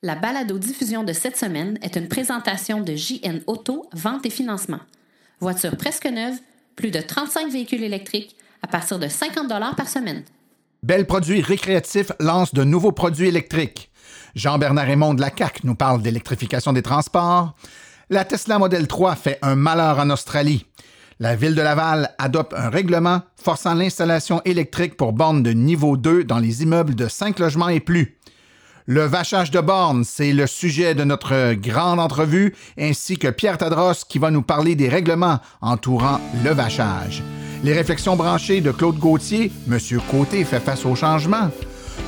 La balado-diffusion de cette semaine est une présentation de JN Auto, vente et financement. Voiture presque neuve, plus de 35 véhicules électriques à partir de 50 par semaine. Bel Produit Récréatif lance de nouveaux produits électriques. Jean-Bernard Raymond de la CAC nous parle d'électrification des transports. La Tesla Model 3 fait un malheur en Australie. La ville de Laval adopte un règlement forçant l'installation électrique pour bornes de niveau 2 dans les immeubles de 5 logements et plus. Le vachage de bornes, c'est le sujet de notre grande entrevue, ainsi que Pierre Tadros qui va nous parler des règlements entourant le vachage. Les réflexions branchées de Claude Gauthier, Monsieur Côté fait face au changement.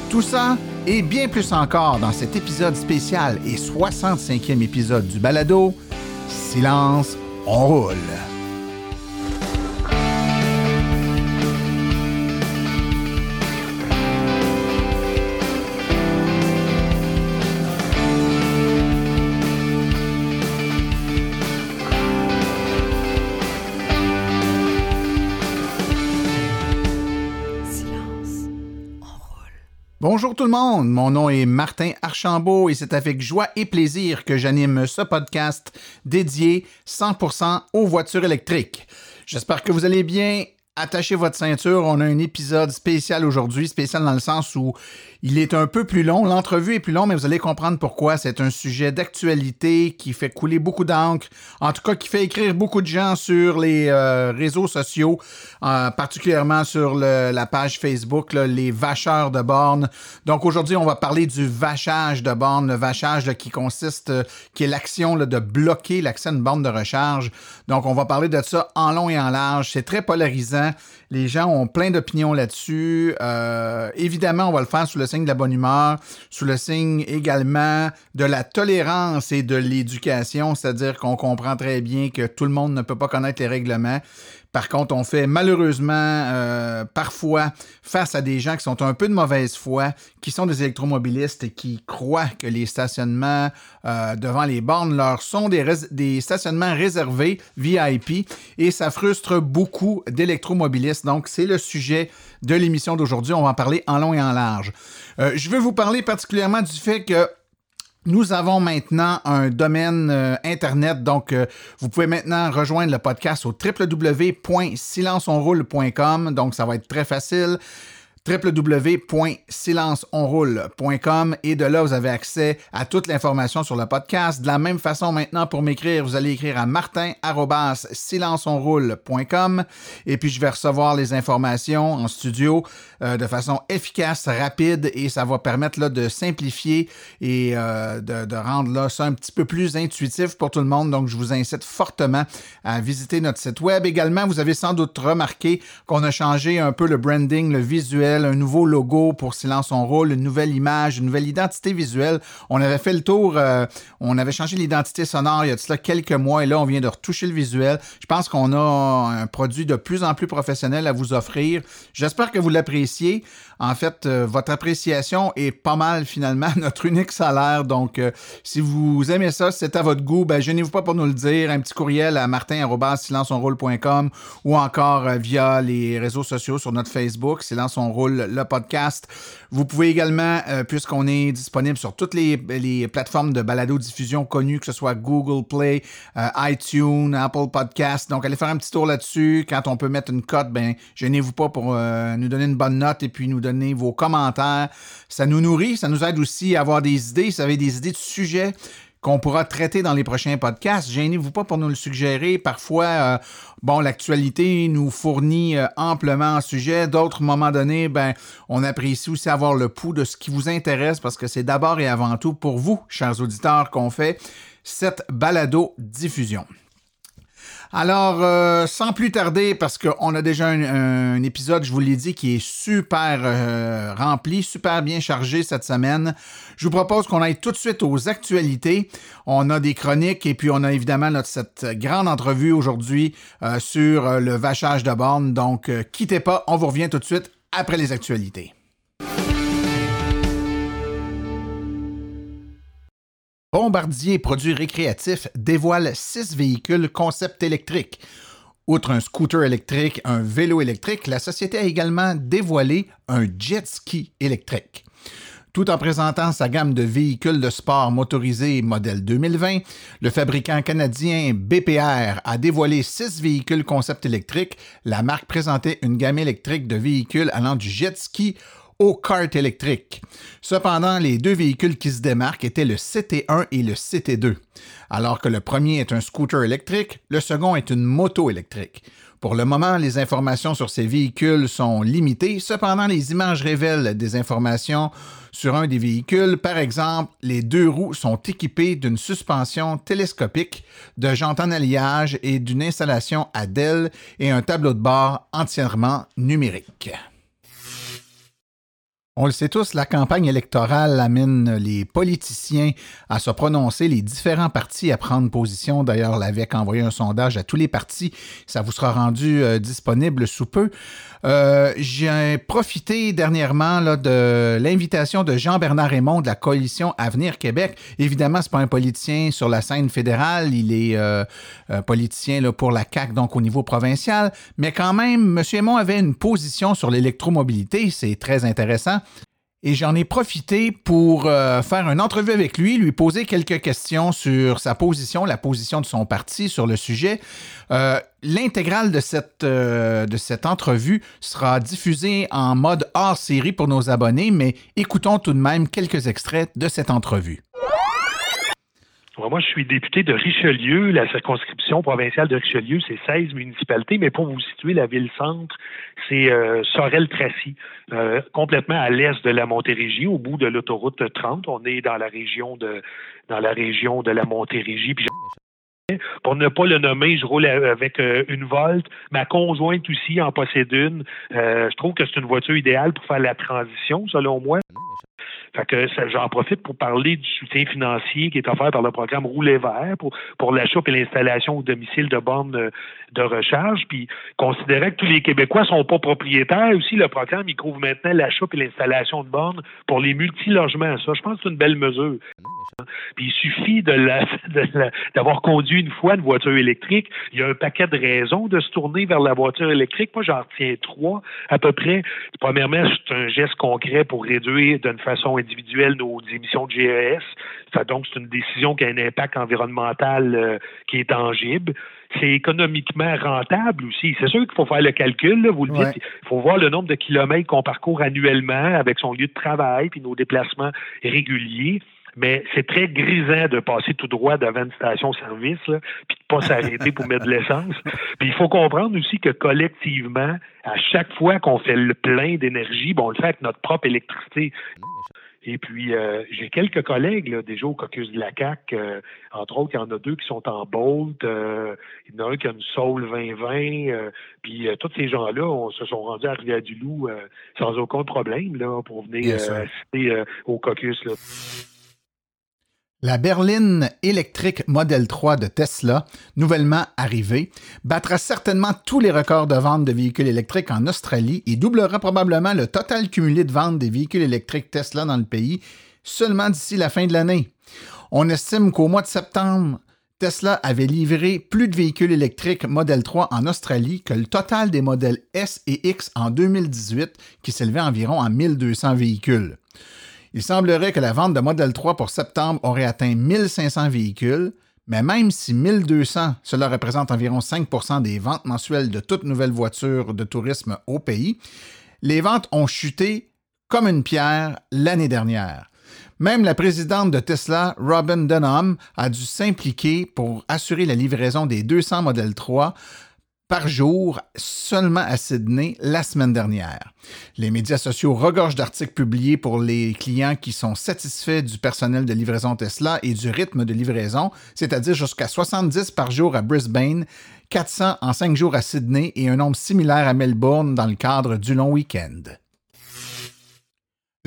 Tout ça et bien plus encore dans cet épisode spécial et 65e épisode du balado. Silence, on roule. Bonjour tout le monde, mon nom est Martin Archambault et c'est avec joie et plaisir que j'anime ce podcast dédié 100% aux voitures électriques. J'espère que vous allez bien. Attachez votre ceinture, on a un épisode spécial aujourd'hui, spécial dans le sens où il est un peu plus long, l'entrevue est plus longue, mais vous allez comprendre pourquoi. C'est un sujet d'actualité qui fait couler beaucoup d'encre, en tout cas qui fait écrire beaucoup de gens sur les euh, réseaux sociaux, euh, particulièrement sur la page Facebook, les vacheurs de bornes. Donc aujourd'hui, on va parler du vachage de bornes, le vachage qui consiste, euh, qui est l'action de bloquer l'accès à une borne de recharge. Donc on va parler de ça en long et en large. C'est très polarisant. Les gens ont plein d'opinions là-dessus. évidemment, on va le faire sous le signe de la bonne humeur, sous le signe également de la tolérance et de l'éducation, c'est-à-dire qu'on comprend très bien que tout le monde ne peut pas connaître les règlements. Par contre, on fait malheureusement euh, parfois face à des gens qui sont un peu de mauvaise foi, qui sont des électromobilistes et qui croient que les stationnements euh, devant les bornes leur sont des, stationnements réservés VIP et ça frustre beaucoup d'électromobilistes. Donc, c'est le sujet de l'émission d'aujourd'hui. On va en parler en long et en large. Euh, je veux vous parler particulièrement du fait que nous avons maintenant un domaine euh, Internet, donc euh, vous pouvez maintenant rejoindre le podcast au www.silenceonroule.com, donc ça va être très facile www.silenceonroule.com et de là, vous avez accès à toute l'information sur le podcast. De la même façon, maintenant, pour m'écrire, vous allez écrire à martin.silenceonroule.com et puis je vais recevoir les informations en studio euh, de façon efficace, rapide et ça va permettre là, de simplifier et euh, de, de, rendre là, ça un petit peu plus intuitif pour tout le monde. Donc, je vous incite fortement à visiter notre site web. Également, vous avez sans doute remarqué qu'on a changé un peu le branding, le visuel un nouveau logo pour Silence on Roule, une nouvelle image, une nouvelle identité visuelle. On avait fait le tour, euh, on avait changé l'identité sonore il y a de cela quelques mois et là, on vient de retoucher le visuel. Je pense qu'on a un produit de plus en plus professionnel à vous offrir. J'espère que vous l'appréciez. En fait, euh, votre appréciation est pas mal finalement notre unique salaire. Donc, euh, si vous aimez ça, c'est à votre goût, ben, gênez-vous pas pour nous le dire. Un petit courriel à martin.silenceonroule.com ou encore via les réseaux sociaux sur notre Facebook, Silence on le podcast. Vous pouvez également, euh, puisqu'on est disponible sur toutes les, plateformes de balado-diffusion connues, que ce soit Google Play, euh, iTunes, Apple Podcast, donc allez faire un petit tour là-dessus. Quand on peut mettre une cote, ben gênez-vous pas pour euh, nous donner une bonne note et puis nous donner vos commentaires. Ça nous nourrit, ça nous aide aussi à avoir des idées. Vous avez des idées de sujets, qu'on pourra traiter dans les prochains podcasts. Gênez-vous pas pour nous le suggérer. Parfois, euh, bon, l'actualité nous fournit euh, amplement un sujet. D'autres moments donnés, ben, on apprécie aussi avoir le pouls de ce qui vous intéresse parce que c'est d'abord et avant tout pour vous, chers auditeurs, qu'on fait cette balado diffusion. Alors, euh, sans plus tarder, parce qu'on a déjà un, épisode, je vous l'ai dit, qui est super euh, rempli, super bien chargé cette semaine, je vous propose qu'on aille tout de suite aux actualités. On a des chroniques et puis on a évidemment notre, cette grande entrevue aujourd'hui euh, sur le vachage de borne. Donc, quittez pas, on vous revient tout de suite après les actualités. Bombardier Produits récréatifs dévoile six véhicules concept électriques. Outre un scooter électrique, un vélo électrique, la société a également dévoilé un jet ski électrique. Tout en présentant sa gamme de véhicules de sport motorisés modèle 2020, le fabricant canadien BPR a dévoilé six véhicules concept électriques. La marque présentait une gamme électrique de véhicules allant du jet ski au kart électrique. Cependant, les deux véhicules qui se démarquent étaient le CT1 et le CT2. Alors que le premier est un scooter électrique, le second est une moto électrique. Pour le moment, les informations sur ces véhicules sont limitées. Cependant, les images révèlent des informations sur un des véhicules. Par exemple, les deux roues sont équipées d'une suspension télescopique, de jantes en alliage et d'une installation à DEL et un tableau de bord entièrement numérique. On le sait tous, la campagne électorale amène les politiciens à se prononcer, les différents partis à prendre position. D'ailleurs, l'AVEC a envoyé un sondage à tous les partis. Ça vous sera rendu euh, disponible sous peu. Euh, j'ai profité dernièrement là, de l'invitation de Jean-Bernard Raymond de la coalition Avenir Québec. Évidemment, c'est pas un politicien sur la scène fédérale, il est euh, politicien là, pour la CAC, donc au niveau provincial, mais quand même, M. Raymond avait une position sur l'électromobilité, c'est très intéressant et j'en ai profité pour euh, faire une entrevue avec lui, lui poser quelques questions sur sa position, la position de son parti sur le sujet. Euh, l'intégrale de cette, euh, de cette entrevue sera diffusée en mode hors série pour nos abonnés, mais écoutons tout de même quelques extraits de cette entrevue. Moi, je suis député de Richelieu. La circonscription provinciale de Richelieu, c'est 16 municipalités, mais pour vous situer, la ville-centre, c'est euh, Sorel-Tracy, euh, complètement à l'est de la Montérégie, au bout de l'autoroute 30. On est dans la région de dans la région de la Montérégie. pour ne pas le nommer, je roule avec euh, une Volt. Ma conjointe aussi en possède une. je trouve que c'est une voiture idéale pour faire la transition, selon moi. Fait que j'en profite pour parler du soutien financier qui est offert par le programme Rouler vert pour, pour l'achat et l'installation au domicile de bornes de recharge. Puis considérant que tous les Québécois sont pas propriétaires, aussi le programme il couvre maintenant l'achat et l'installation de bornes pour les multilogements. Ça, je pense que c'est une belle mesure. Puis il suffit de d'avoir conduit une fois une voiture électrique. Il y a un paquet de raisons de se tourner vers la voiture électrique. Moi, j'en retiens trois à peu près. Premièrement, c'est un geste concret pour réduire d'une façon individuelle nos émissions de GES. donc, c'est une décision qui a un impact environnemental euh, qui est tangible c'est économiquement rentable aussi. C'est sûr qu'il faut faire le calcul, vous le dites. Il faut voir le nombre de kilomètres qu'on parcourt annuellement avec son lieu de travail puis nos déplacements réguliers. Mais c'est très grisant de passer tout droit devant une station-service, puis de pas s'arrêter pour mettre de l'essence. Puis il faut comprendre aussi que collectivement, à chaque fois qu'on fait le plein d'énergie, bon, on le fait avec notre propre électricité. Et puis, euh, j'ai quelques collègues là, déjà au caucus de la CAC. Euh, entre autres, il y en a deux qui sont en Bolt. Euh, il y en a un qui a une Soul 2020. puis, tous ces gens-là on, se sont rendus à Rivière-du-Loup sans aucun problème là, pour venir assister au caucus. Là. La berline électrique Model 3 de Tesla, nouvellement arrivée, battra certainement tous les records de vente de véhicules électriques en Australie et doublera probablement le total cumulé de vente des véhicules électriques Tesla dans le pays seulement d'ici la fin de l'année. On estime qu'au mois de septembre, Tesla avait livré plus de véhicules électriques Model 3 en Australie que le total des modèles S et X en 2018, qui s'élevait environ à 1200 véhicules. Il semblerait que la vente de Model 3 pour septembre aurait atteint 1500 véhicules, mais même si 1200, cela représente environ 5% des ventes mensuelles de toute nouvelle voiture de tourisme au pays, les ventes ont chuté comme une pierre l'année dernière. Même la présidente de Tesla, Robin Dunham, a dû s'impliquer pour assurer la livraison des 200 Model 3 par jour seulement à Sydney la semaine dernière. Les médias sociaux regorgent d'articles publiés pour les clients qui sont satisfaits du personnel de livraison Tesla et du rythme de livraison, c'est-à-dire jusqu'à 70 par jour à Brisbane, 400 en 5 jours à Sydney et un nombre similaire à Melbourne dans le cadre du long week-end.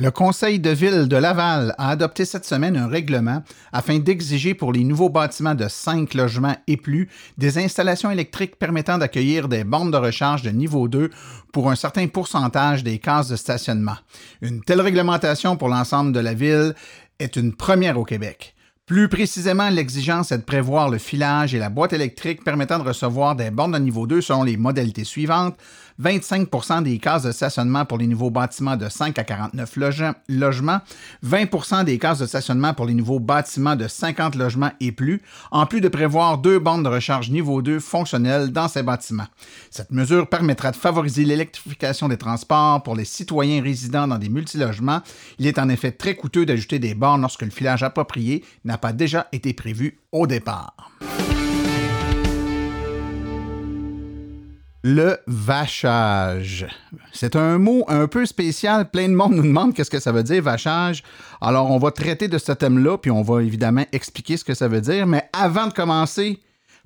Le Conseil de ville de Laval a adopté cette semaine un règlement afin d'exiger pour les nouveaux bâtiments de 5 logements et plus des installations électriques permettant d'accueillir des bornes de recharge de niveau 2 pour un certain pourcentage des cases de stationnement. Une telle réglementation pour l'ensemble de la ville est une première au Québec. Plus précisément, l'exigence est de prévoir le filage et la boîte électrique permettant de recevoir des bornes de niveau 2 selon les modalités suivantes 25% des cases de stationnement pour les nouveaux bâtiments de 5 à 49 logements, 20% des cases de stationnement pour les nouveaux bâtiments de 50 logements et plus, en plus de prévoir deux bandes de recharge niveau 2 fonctionnelles dans ces bâtiments. Cette mesure permettra de favoriser l'électrification des transports pour les citoyens résidant dans des multilogements. Il est en effet très coûteux d'ajouter des bornes lorsque le filage approprié n'a pas déjà été prévu au départ. Le vachage. C'est un mot un peu spécial. Plein de monde nous demande qu'est-ce que ça veut dire, vachage. Alors, on va traiter de ce thème-là, puis on va évidemment expliquer ce que ça veut dire. Mais avant de commencer,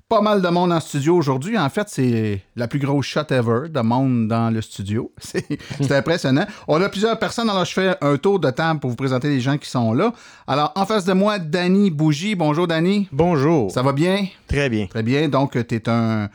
pas mal de monde en studio aujourd'hui. En fait, c'est la plus grosse shot ever de monde dans le studio. C'est impressionnant. On a plusieurs personnes, alors je fais un tour de table pour vous présenter les gens qui sont là. Alors, en face de moi, Danny Bougie. Bonjour, Danny. Bonjour. Ça va bien? Très bien. Très bien. Donc, tu es un,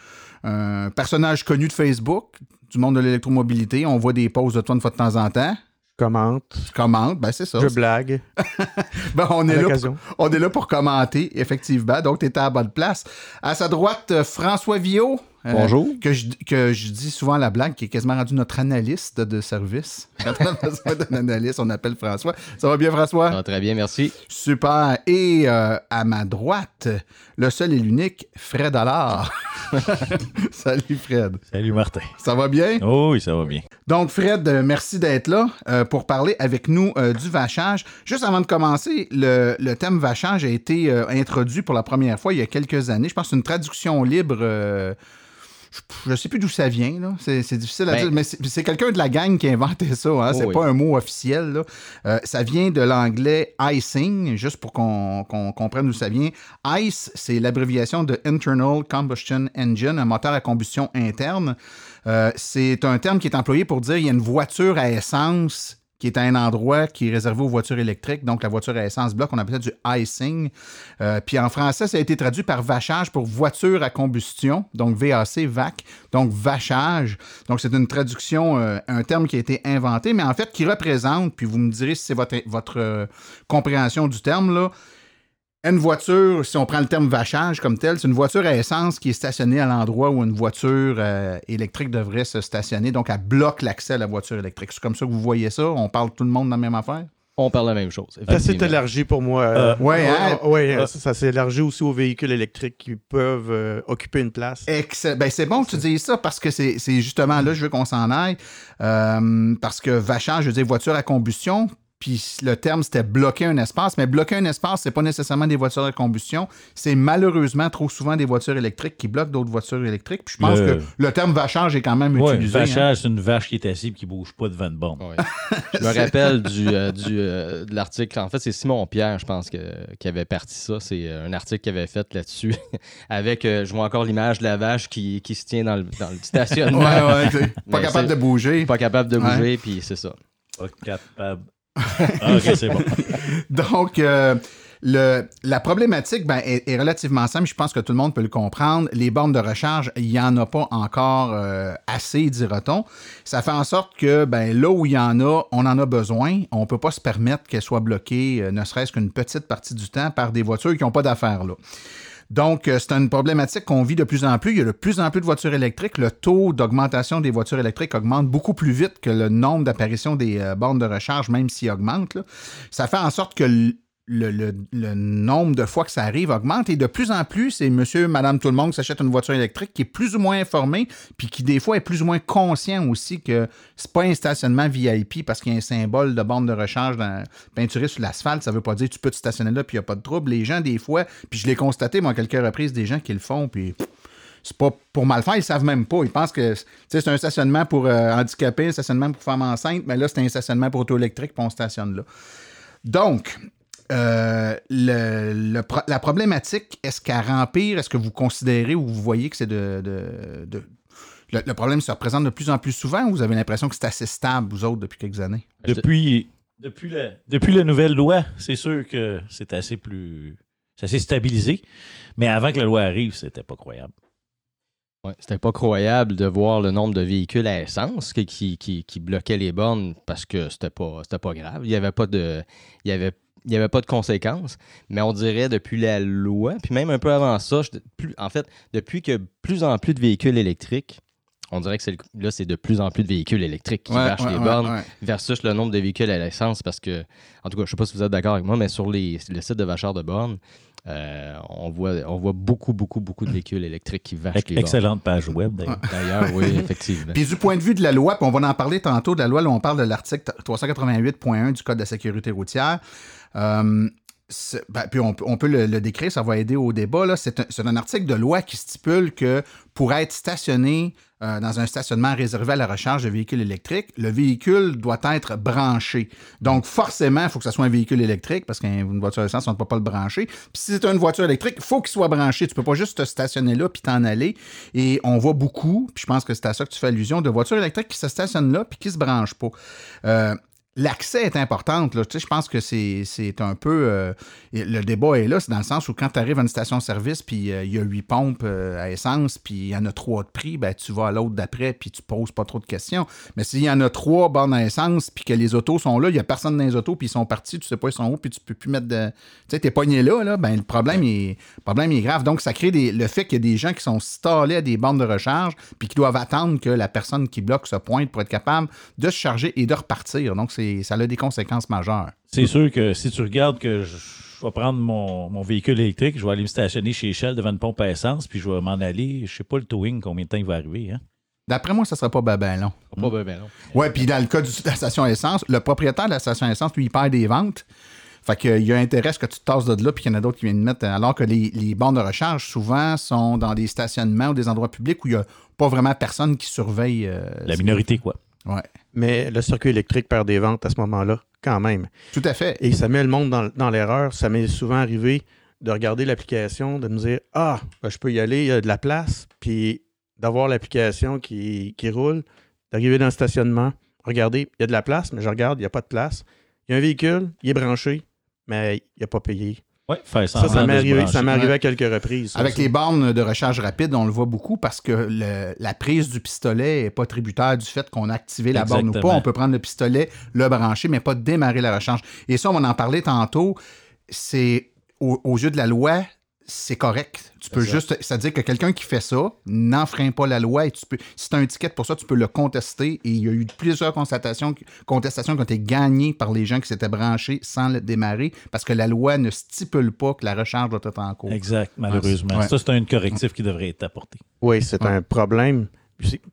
personnage connu de Facebook, du monde de l'électromobilité. On voit des posts de toi une fois de temps en temps commente. Commente, ben c'est ça. Je blague. ben, on, est là pour, on est là pour commenter, effectivement. Donc, tu étais à la bonne place. À sa droite, euh, François Villot. Euh, Bonjour. que, je, que je dis souvent la blague, qui est quasiment rendu notre analyste de service. Quand on a besoin d'un analyste, on appelle François. Ça va bien, François? Ça va très bien, merci. Super. Et euh, à ma droite, le seul et l'unique, Fred Allard. Salut, Fred. Salut, Martin. Ça va bien? Oh, oui, ça va bien. Donc, Fred, merci d'être là pour parler avec nous du vachage. Juste avant de commencer, le, le thème vachage a été introduit pour la première fois il y a quelques années. Je pense que c'est une traduction libre je ne sais plus d'où ça vient. Là. C'est, difficile à ben dire, mais c'est, quelqu'un de la gang qui a inventé ça. Hein. C'est oh pas un mot officiel. Euh, ça vient de l'anglais icing, juste pour qu'on, comprenne d'où ça vient. ICE, c'est l'abréviation de Internal Combustion Engine, un moteur à combustion interne. Euh, c'est un terme qui est employé pour dire qu'il y a une voiture à essence qui est un endroit qui est réservé aux voitures électriques, donc la voiture à essence bloc, on appelle ça du icing. Euh, puis en français, ça a été traduit par vachage pour voiture à combustion, donc VAC, VAC, donc vachage. Donc c'est une traduction, euh, un terme qui a été inventé, mais en fait qui représente, puis vous me direz si c'est votre, votre euh, compréhension du terme, là, une voiture, si on prend le terme vachage comme tel, c'est une voiture à essence qui est stationnée à l'endroit où une voiture euh, électrique devrait se stationner. Donc, elle bloque l'accès à la voiture électrique. C'est comme ça que vous voyez ça? On parle tout le monde dans la même affaire? On parle la même chose. Ça s'est élargi pour moi. Euh, oui, hein? ouais, ça, s'est élargi aussi aux véhicules électriques qui peuvent euh, occuper une place. Ben, c'est bon que tu dises ça parce que c'est justement là, je veux qu'on s'en aille. parce que vachage, je veux dire voiture à combustion, puis le terme, c'était bloquer un espace. Mais bloquer un espace, c'est pas nécessairement des voitures à combustion. C'est malheureusement trop souvent des voitures électriques qui bloquent d'autres voitures électriques. Puis je pense que le terme vachage est quand même ouais, utilisé. Vachage, hein. c'est une vache qui est assise et qui bouge pas devant une bombe. je me rappelle du, euh, du euh, de l'article. En fait, c'est Simon Pierre, je pense, qui avait parti ça. C'est euh, un article qu'il avait fait là-dessus. Avec, je vois encore l'image de la vache qui, qui se tient dans le, dans le stationnement. ouais, ouais, pas capable de bouger. Pas capable de bouger, puis c'est ça. Pas capable ah, ok, c'est bon. Donc, euh, la problématique ben, est, relativement simple. Je pense que tout le monde peut le comprendre. Les bornes de recharge, il n'y en a pas encore euh, assez, dira-t-on. Ça fait en sorte que ben, là où il y en a, on en a besoin. On ne peut pas se permettre qu'elles soient bloquées, euh, ne serait-ce qu'une petite partie du temps, par des voitures qui n'ont pas d'affaires là. Donc, euh, c'est une problématique qu'on vit de plus en plus. Il y a de plus en plus de voitures électriques. Le taux d'augmentation des voitures électriques augmente beaucoup plus vite que le nombre d'apparitions des euh, bornes de recharge, même s'il augmente. Ça fait en sorte que le, nombre de fois que ça arrive augmente et de plus en plus, c'est monsieur, madame, tout le monde qui s'achète une voiture électrique qui est plus ou moins informé, puis qui des fois est plus ou moins conscient aussi que c'est pas un stationnement VIP parce qu'il y a un symbole de borne de recharge peinturé sur l'asphalte. Ça veut pas dire que tu peux te stationner là puis il n'y a pas de trouble. Les gens, des fois, puis je l'ai constaté, moi, à quelques reprises, des gens qui le font, puis c'est pas pour mal faire, ils savent même pas. Ils pensent que c'est un stationnement pour euh, handicapés, un stationnement pour femmes enceintes, mais là, c'est un stationnement pour auto électrique, puis on stationne là. Donc, euh, le, la problématique, est-ce qu'à remplir, est-ce que vous considérez ou vous voyez que c'est de, le, problème se représente de plus en plus souvent ou vous avez l'impression que c'est assez stable, vous autres, depuis quelques années? Depuis, depuis, la, depuis la nouvelle loi, c'est sûr que c'est assez plus. C'est assez stabilisé. Mais avant que la loi arrive, c'était pas croyable. Ouais, c'était pas croyable de voir le nombre de véhicules à essence qui, qui, qui, bloquaient les bornes parce que c'était pas, pas grave. Il y avait pas de. Il y avait il n'y avait pas de conséquences, mais on dirait depuis la loi, puis même un peu avant ça, plus, en fait, depuis que plus en plus de véhicules électriques on dirait que le- là, c'est de plus en plus de véhicules électriques qui Ouais, varchent ouais, les ouais, bornes ouais. versus le nombre de véhicules à l'essence parce que, en tout cas, je sais pas si vous êtes d'accord avec moi, mais sur les, le site de vacheurs de bornes, euh, on, voit, on voit beaucoup, beaucoup, beaucoup de véhicules électriques qui varchent les bornes. Excellente page web, d'ailleurs. D'ailleurs, oui, effectivement. Puis du point de vue de la loi, puis on va en parler tantôt de la loi, là, on parle de l'article 388.1 du Code de la sécurité routière. Euh, ben, puis on, peut- le, décrire, ça va aider au débat. C'est un, un article de loi qui stipule que pour être stationné euh, dans un stationnement réservé à la recharge de véhicules électriques, le véhicule doit être branché. Donc, forcément, il faut que ce soit un véhicule électrique parce qu'une voiture d'essence, on ne peut pas le brancher. Puis si c'est une voiture électrique, il faut qu'il soit branché. Tu peux pas juste te stationner là puis t'en aller. Et on voit beaucoup, puis je pense que c'est à ça que tu fais allusion, de voitures électriques qui se stationnent là puis qui se branchent pas. Euh, L'accès est important. Là. Tu sais, je pense que c'est un peu. euh, le débat est là, c'est dans le sens où quand tu arrives à une station-service, puis euh, il y a huit pompes euh, à essence, puis il y en a trois de prix, ben, tu vas à l'autre d'après, puis tu poses pas trop de questions. Mais s'il y en a trois bornes à essence, puis que les autos sont là, il y a personne dans les autos, puis ils sont partis, tu sais pas ils sont où, puis tu peux plus mettre de. Tu sais, t'es pogné là, là, ben, le problème, est, le problème est grave. Donc, ça crée des- le fait qu'il y a des gens qui sont stallés à des bornes de recharge, puis qui doivent attendre que la personne qui bloque se pointe pour être capable de se charger et de repartir. Donc, c'est ça a des conséquences majeures. C'est sûr que si tu regardes que je, je vais prendre mon, mon véhicule électrique, je vais aller me stationner chez Shell devant une pompe à essence, puis je vais m'en aller, je sais pas le towing, combien de temps il va arriver. Hein? D'après moi, ça sera pas ben, long. Pas ben, ben. Ouais, puis dans le cas du- de la station essence, le propriétaire de la station essence, lui, il perd des ventes. Fait qu'il y a intérêt à ce que tu te tasses de là, puis qu'il y en a d'autres qui viennent mettre. Alors que les, les bornes de recharge, souvent, sont dans des stationnements ou des endroits publics où il n'y a pas vraiment personne qui surveille. euh, La minorité, quoi. Ouais, Mais le circuit électrique perd des ventes à ce moment-là, quand même. tout à fait. Et ça met le monde dans, dans l'erreur. Ça m'est souvent arrivé de regarder l'application, de me dire Ah, ben, je peux y aller, il y a de la place. Puis d'avoir l'application qui, qui roule, d'arriver dans le stationnement, regarder, il y a de la place, mais je regarde, il n'y a pas de place. Il y a un véhicule, il est branché, mais il n'a pas payé. Ouais, faire Ça, ça m'est arrivé, ça brancher. m'est arrivé à quelques reprises. ça, Avec ça. les bornes de recharge rapide, on le voit beaucoup parce que le- la prise du pistolet n'est pas tributaire du fait qu'on a activé la borne ou pas. On peut prendre le pistolet, le brancher, mais pas démarrer la recharge. Et ça, on en parler tantôt. C'est au- aux yeux de la loi, c'est correct. Tu peux juste, c'est-à-dire que quelqu'un qui fait ça n'enfreint pas la loi et tu peux, si tu as un ticket pour ça, tu peux le contester. Et il y a eu plusieurs constatations, contestations qui ont été gagnées par les gens qui s'étaient branchés sans le démarrer parce que la loi ne stipule pas que la recharge doit être en cours. Exact, malheureusement. Ouais. Ça, c'est un correctif qui devrait être apporté. Oui, c'est Ouais. un problème.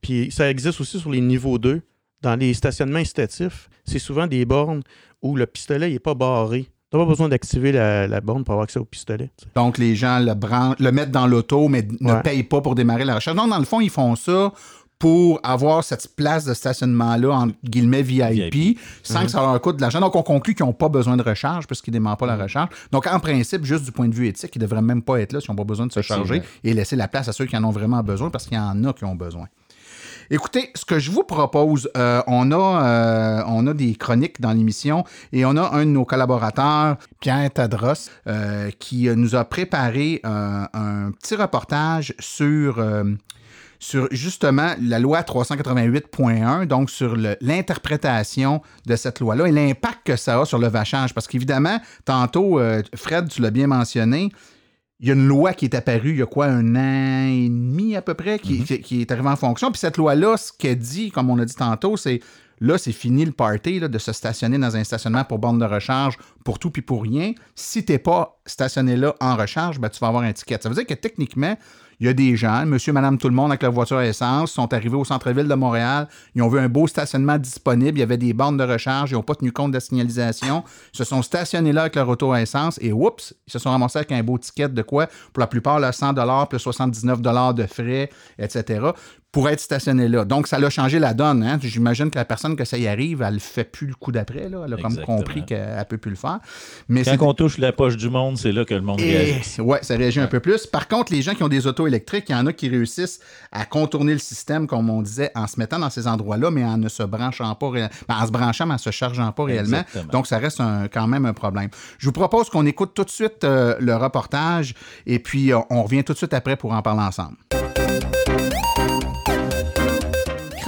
Puis ça existe aussi sur les niveaux 2. Dans les stationnements incitatifs, c'est souvent des bornes où le pistolet n'est pas barré. Tu n'as pas besoin d'activer la, la borne pour avoir accès au pistolet. tu sais. Donc, les gens le, bran- le mettent dans l'auto, mais ne Ouais. payent pas pour démarrer la recherche. Donc, dans le fond, ils font ça pour avoir cette place de stationnement-là, en guillemets, VIP, VIP. sans que ça leur coûte de l'argent. Donc, on conclut qu'ils n'ont pas besoin de recharge puisqu'ils ne démarrent pas la recharge. Donc, en principe, juste du point de vue éthique, ils ne devraient même pas être là s'ils n'ont pas besoin de se charger et laisser la place à ceux qui en ont vraiment besoin parce qu'il y en a qui ont besoin. Écoutez, ce que je vous propose, euh, on, a, euh, on des chroniques dans l'émission et on a un de nos collaborateurs, Pierre Tadros, euh, qui nous a préparé un, petit reportage sur, justement la loi 388.1, donc sur l'interprétation de cette loi-là et l'impact que ça a sur le vachage. Parce qu'évidemment, tantôt, Fred, tu l'as bien mentionné, il y a une loi qui est apparue il y a quoi, un an et demi à peu près, qui, qui- qui est arrivée en fonction. Puis cette loi-là, ce qu'elle dit, comme on a dit tantôt, c'est là, c'est fini le party là, de se stationner dans un stationnement pour borne de recharge pour tout puis pour rien. Si tu n'es pas stationné là en recharge, ben, tu vas avoir un ticket. Ça veut dire que techniquement, il y a des gens, monsieur, madame, tout le monde avec leur voiture à essence, sont arrivés au centre-ville de Montréal, ils ont vu un beau stationnement disponible, il y avait des bornes de recharge, ils n'ont pas tenu compte de la signalisation, ils se sont stationnés là avec leur auto à essence et oups, ils se sont ramassés avec un beau ticket de quoi? Pour la plupart, là, 100 plus 79 de frais, etc., pour être stationné là. Donc, ça l'a changé la donne. Hein? J'imagine que la personne que ça y arrive, elle ne fait plus le coup d'après. Là. Elle a comme compris qu'elle ne peut plus le faire. Mais Quand on touche la poche du monde, c'est là que le monde et, réagit. ouais, ça réagit un peu plus. Par contre, les gens qui ont des autos électriques, il y en a qui réussissent à contourner le système, comme on disait, en se mettant dans ces endroits-là, mais en ne se branchant pas, ré- ben, en se branchant, mais en se chargeant pas réellement. Exactement. Donc, ça reste un- quand même un problème. Je vous propose qu'on écoute tout de suite euh, le reportage et puis euh, on revient tout de suite après pour en parler ensemble.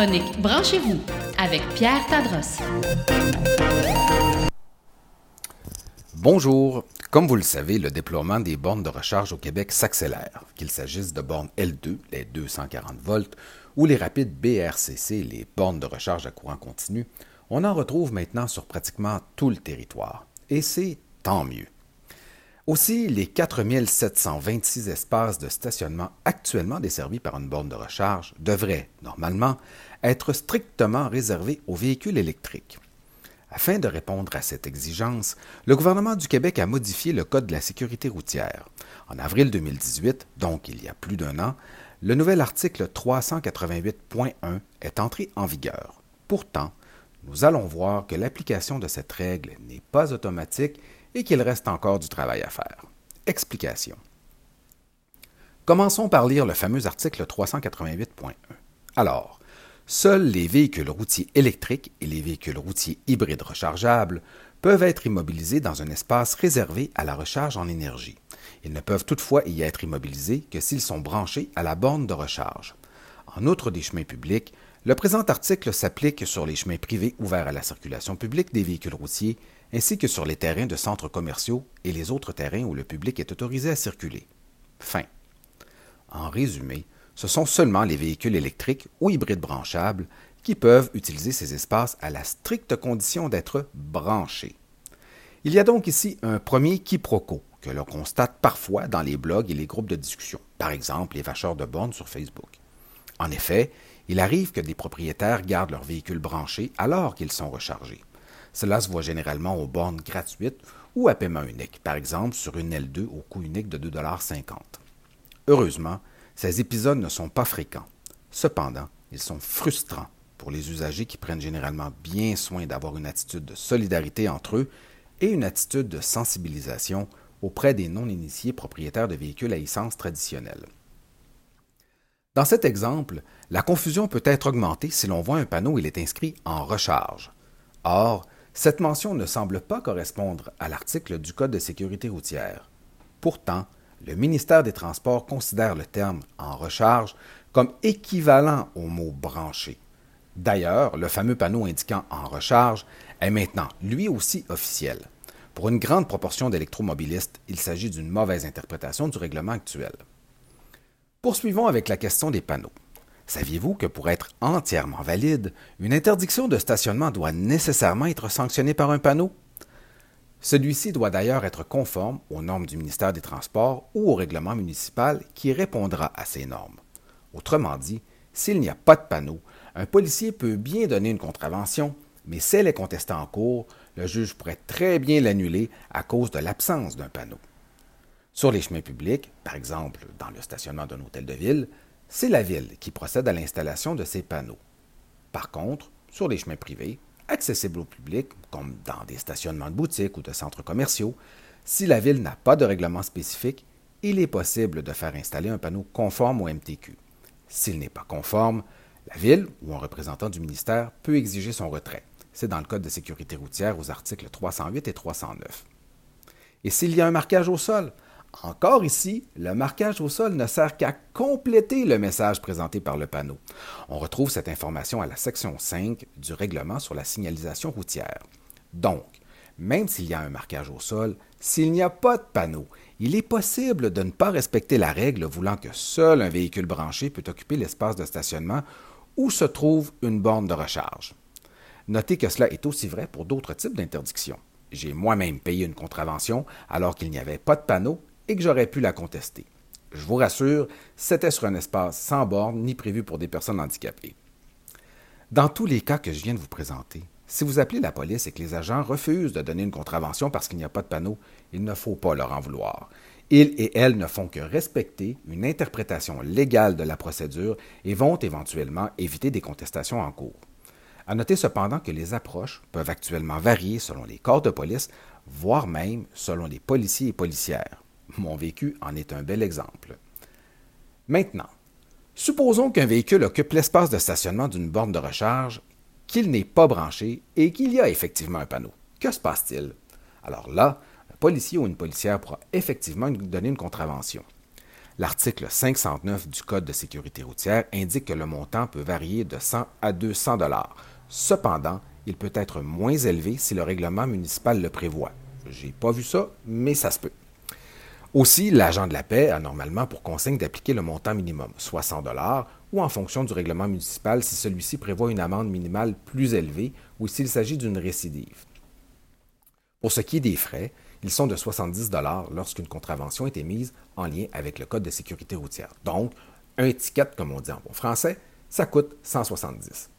Branchez-vous avec Pierre Tadros. Bonjour. Comme vous le savez, le déploiement des bornes de recharge au Québec s'accélère, qu'il s'agisse de bornes L2, les 240 volts, ou les rapides BRCC, les bornes de recharge à courant continu, on en retrouve maintenant sur pratiquement tout le territoire. Et c'est tant mieux. Aussi, les 4726 espaces de stationnement actuellement desservis par une borne de recharge devraient, normalement, être strictement réservés aux véhicules électriques. Afin de répondre à cette exigence, le gouvernement du Québec a modifié le Code de la sécurité routière. En avril 2018, donc il y a plus d'un an, le nouvel article 388.1 est entré en vigueur. Pourtant, nous allons voir que l'application de cette règle n'est pas automatique et qu'il reste encore du travail à faire. Explication. Commençons par lire le fameux article 388.1. Alors, seuls les véhicules routiers électriques et les véhicules routiers hybrides rechargeables peuvent être immobilisés dans un espace réservé à la recharge en énergie. Ils ne peuvent toutefois y être immobilisés que s'ils sont branchés à la borne de recharge. En outre des chemins publics, le présent article s'applique sur les chemins privés ouverts à la circulation publique des véhicules routiers ainsi que sur les terrains de centres commerciaux et les autres terrains où le public est autorisé à circuler. Fin. En résumé, ce sont seulement les véhicules électriques ou hybrides branchables qui peuvent utiliser ces espaces à la stricte condition d'être branchés. Il y a donc ici un premier quiproquo que l'on constate parfois dans les blogs et les groupes de discussion, par exemple les vacheurs de bornes sur Facebook. En effet, il arrive que des propriétaires gardent leurs véhicules branchés alors qu'ils sont rechargés. Cela se voit généralement aux bornes gratuites ou à paiement unique, par exemple sur une L2 au coût unique de 2,50 Heureusement, ces épisodes ne sont pas fréquents. Cependant, ils sont frustrants pour les usagers qui prennent généralement bien soin d'avoir une attitude de solidarité entre eux et une attitude de sensibilisation auprès des non-initiés propriétaires de véhicules à essence traditionnels. Dans cet exemple, la confusion peut être augmentée si l'on voit un panneau où il est inscrit en recharge. Or, cette mention ne semble pas correspondre à l'article du Code de sécurité routière. Pourtant, le ministère des Transports considère le terme en recharge comme équivalent au mot branché. D'ailleurs, le fameux panneau indiquant en recharge est maintenant lui aussi officiel. Pour une grande proportion d'électromobilistes, il s'agit d'une mauvaise interprétation du règlement actuel. Poursuivons avec la question des panneaux. Saviez-vous que pour être entièrement valide, une interdiction de stationnement doit nécessairement être sanctionnée par un panneau? Celui-ci doit d'ailleurs être conforme aux normes du ministère des Transports ou au règlement municipal qui répondra à ces normes. Autrement dit, s'il n'y a pas de panneau, un policier peut bien donner une contravention, mais si elle est contestée en cours, le juge pourrait très bien l'annuler à cause de l'absence d'un panneau. Sur les chemins publics, par exemple dans le stationnement d'un hôtel de ville, c'est la ville qui procède à l'installation de ces panneaux. Par contre, sur les chemins privés, accessibles au public, comme dans des stationnements de boutiques ou de centres commerciaux, si la ville n'a pas de règlement spécifique, il est possible de faire installer un panneau conforme au MTQ. S'il n'est pas conforme, la ville ou un représentant du ministère peut exiger son retrait. C'est dans le Code de sécurité routière aux articles 308 et 309. Et s'il y a un marquage au sol, encore ici, le marquage au sol ne sert qu'à compléter le message présenté par le panneau. On retrouve cette information à la section 5 du règlement sur la signalisation routière. Donc, même s'il y a un marquage au sol, s'il n'y a pas de panneau, il est possible de ne pas respecter la règle voulant que seul un véhicule branché peut occuper l'espace de stationnement où se trouve une borne de recharge. Notez que cela est aussi vrai pour d'autres types d'interdictions. J'ai moi-même payé une contravention alors qu'il n'y avait pas de panneau et que j'aurais pu la contester. Je vous rassure, c'était sur un espace sans borne ni prévu pour des personnes handicapées. Dans tous les cas que je viens de vous présenter, si vous appelez la police et que les agents refusent de donner une contravention parce qu'il n'y a pas de panneau, il ne faut pas leur en vouloir. Ils et elles ne font que respecter une interprétation légale de la procédure et vont éventuellement éviter des contestations en cours. À noter cependant que les approches peuvent actuellement varier selon les corps de police, voire même selon les policiers et policières. Mon vécu en est un bel exemple. Maintenant, supposons qu'un véhicule occupe l'espace de stationnement d'une borne de recharge, qu'il n'est pas branché et qu'il y a effectivement un panneau. Que se passe-t-il? Alors là, un policier ou une policière pourra effectivement donner une contravention. L'article 509 du Code de sécurité routière indique que le montant peut varier de 100 à 200 dollars. Cependant, il peut être moins élevé si le règlement municipal le prévoit. J'ai pas vu ça, mais ça se peut. Aussi, l'agent de la paix a normalement pour consigne d'appliquer le montant minimum, soit 100 ou en fonction du règlement municipal si celui-ci prévoit une amende minimale plus élevée ou s'il s'agit d'une récidive. Pour ce qui est des frais, ils sont de 70 lorsqu'une contravention est émise en lien avec le Code de sécurité routière. Donc, un ticket, comme on dit en bon français, ça coûte 170.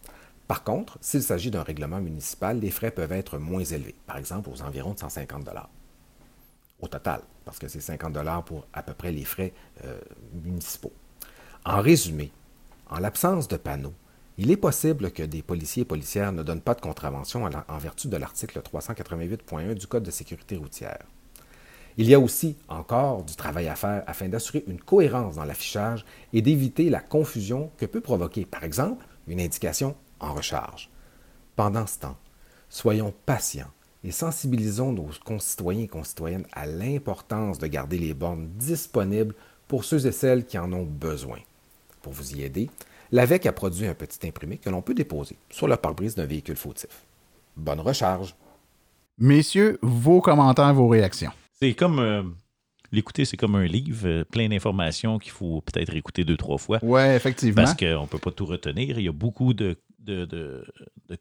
Par contre, s'il s'agit d'un règlement municipal, les frais peuvent être moins élevés, par exemple aux environs de 150 au total, parce que c'est 50 pour à peu près les frais euh, municipaux. En résumé, en l'absence de panneaux, il est possible que des policiers et policières ne donnent pas de contravention en vertu de l'article 388.1 du Code de sécurité routière. Il y a aussi encore du travail à faire afin d'assurer une cohérence dans l'affichage et d'éviter la confusion que peut provoquer, par exemple, une indication en recharge. Pendant ce temps, soyons patients et sensibilisons nos concitoyens et concitoyennes à l'importance de garder les bornes disponibles pour ceux et celles qui en ont besoin. Pour vous y aider, l'AVEC a produit un petit imprimé que l'on peut déposer sur le pare-brise d'un véhicule fautif. Bonne recharge. Messieurs, vos commentaires, vos réactions. C'est comme euh, l'écouter, c'est comme un livre, euh, plein d'informations qu'il faut peut-être écouter deux, trois fois. Oui, effectivement. Parce qu'on ne peut pas tout retenir. Il y a beaucoup de, de, de, de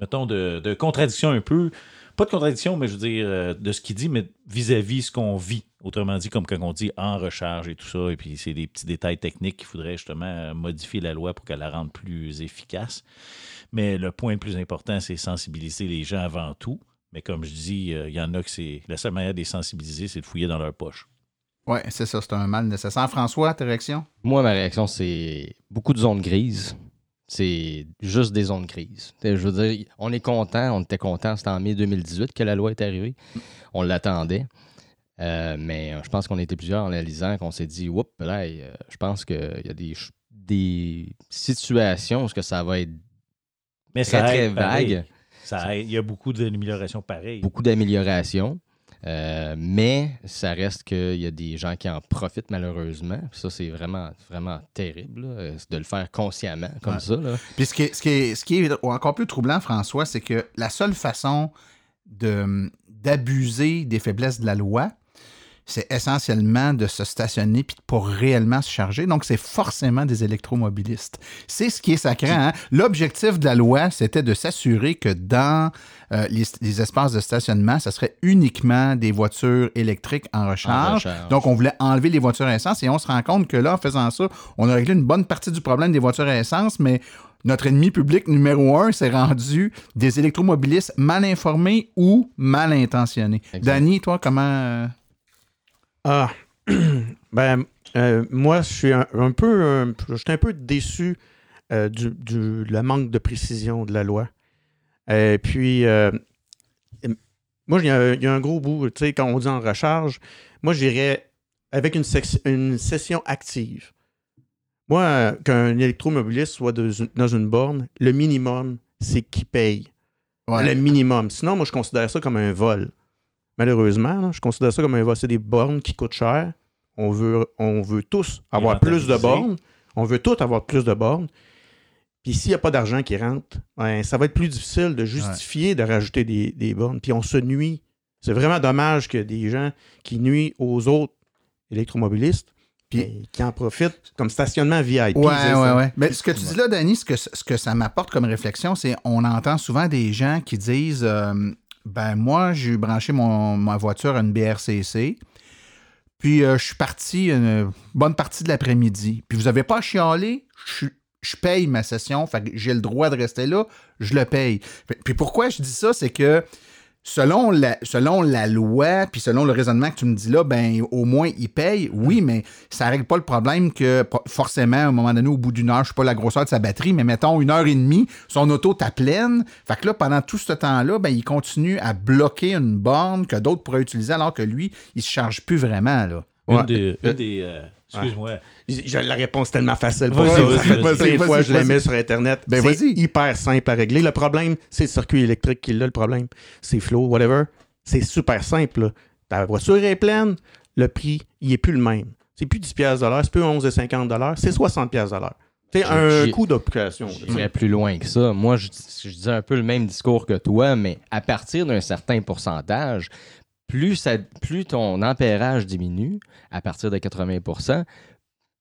mettons, de, contradictions un peu. Pas de contradictions, mais je veux dire, euh, de ce qu'il dit, mais vis-à-vis ce qu'on vit. Autrement dit, comme quand on dit en recharge et tout ça, et puis c'est des petits détails techniques qu'il faudrait justement modifier la loi pour qu'elle la rende plus efficace. Mais le point le plus important, c'est sensibiliser les gens avant tout. Mais comme je dis, euh, il y en a que c'est. La seule manière de les sensibiliser, c'est de fouiller dans leur poche. Oui, c'est ça, c'est un mal nécessaire. François, ta réaction? Moi, ma réaction, c'est beaucoup de zones grises. C'est juste des zones grises. Je veux dire, on est content, on était content, c'était en mai 2018 que la loi est arrivée. On l'attendait. Euh, mais euh, je pense qu'on était plusieurs en la lisant qu'on s'est dit, oups, là, je pense qu'il y a des, des situations où ça va être mais très, très vague il y a beaucoup d'améliorations pareilles. Beaucoup d'améliorations. Euh, mais ça reste qu'il y a des gens qui en profitent malheureusement. Ça, c'est vraiment, vraiment terrible de le faire consciemment comme ça. Puis ce qui, est, ce, qui est, ce qui est encore plus troublant, François, c'est que la seule façon d'abuser des faiblesses de la loi, c'est essentiellement de se stationner puis pas réellement se charger. Donc, c'est forcément des électromobilistes. C'est ce qui est sacré. Hein? L'objectif de la loi, c'était de s'assurer que dans euh, les, espaces de stationnement, ce serait uniquement des voitures électriques en recharge. Donc, on voulait enlever les voitures à essence et on se rend compte que là, en faisant ça, on a réglé une bonne partie du problème des voitures à essence, mais notre ennemi public numéro un s'est rendu des électromobilistes mal informés ou mal intentionnés. Danny, toi, comment... Euh, ah, ben, euh, moi, je suis un, peu, je suis un peu déçu euh, du, du le manque de précision de la loi. Et puis, euh, moi, il y, a, un gros bout, tu sais, quand on dit en recharge, moi, j'irais avec une, une session active. Moi, qu'un électromobiliste soit dans une borne, le minimum, c'est qu'il paye. Le minimum. Sinon, moi, je considère ça comme un vol. Malheureusement, je considère ça comme un C'est des bornes qui coûtent cher. On veut, on veut tous avoir plus de bornes. On veut tous avoir plus de bornes. Puis s'il n'y a pas d'argent qui rentre, ben, ça va être plus difficile de justifier de rajouter des, bornes. Puis on se nuit. C'est vraiment dommage que des gens qui nuisent aux autres électromobilistes puis qui en profitent comme stationnement VIP. Oui, oui, oui. Mais ce que tu dis là, Danny, ce que, ce que ça m'apporte comme réflexion, c'est on entend souvent des gens qui disent euh, ben moi, j'ai branché mon, ma voiture à une BRCC. Puis euh, je suis parti une bonne partie de l'après-midi. Puis vous n'avez pas à chialer, je, je paye ma session, fait j'ai le droit de rester là, je le paye. Puis pourquoi je dis ça, c'est que selon la, selon la loi, puis selon le raisonnement que tu me dis là, ben au moins il paye, oui, mais ça règle pas le problème que forcément, à un moment donné, au bout d'une heure, je sais pas la grosseur de sa batterie, mais mettons une heure et demie, son auto est pleine. Fait que là, pendant tout ce temps-là, ben il continue à bloquer une borne que d'autres pourraient utiliser alors que lui, il se charge plus vraiment. Là. Une des, euh, Excuse-moi. La réponse est tellement facile pour ça. Plein fois, je la mets sur Internet. Ben, c'est hyper simple à régler. Le problème, c'est le circuit électrique qui l'a le problème. C'est flow, whatever. C'est super simple. Ta voiture est pleine, le prix, il est plus le même. C'est plus 10 pièces c'est plus 11,50 c'est 60 pièces C'est un coût d'occupation. Je vais plus loin que ça. Moi, je, je dis un peu le même discours que toi, mais à partir d'un certain pourcentage, plus, ça, plus ton ampérage diminue à partir de 80%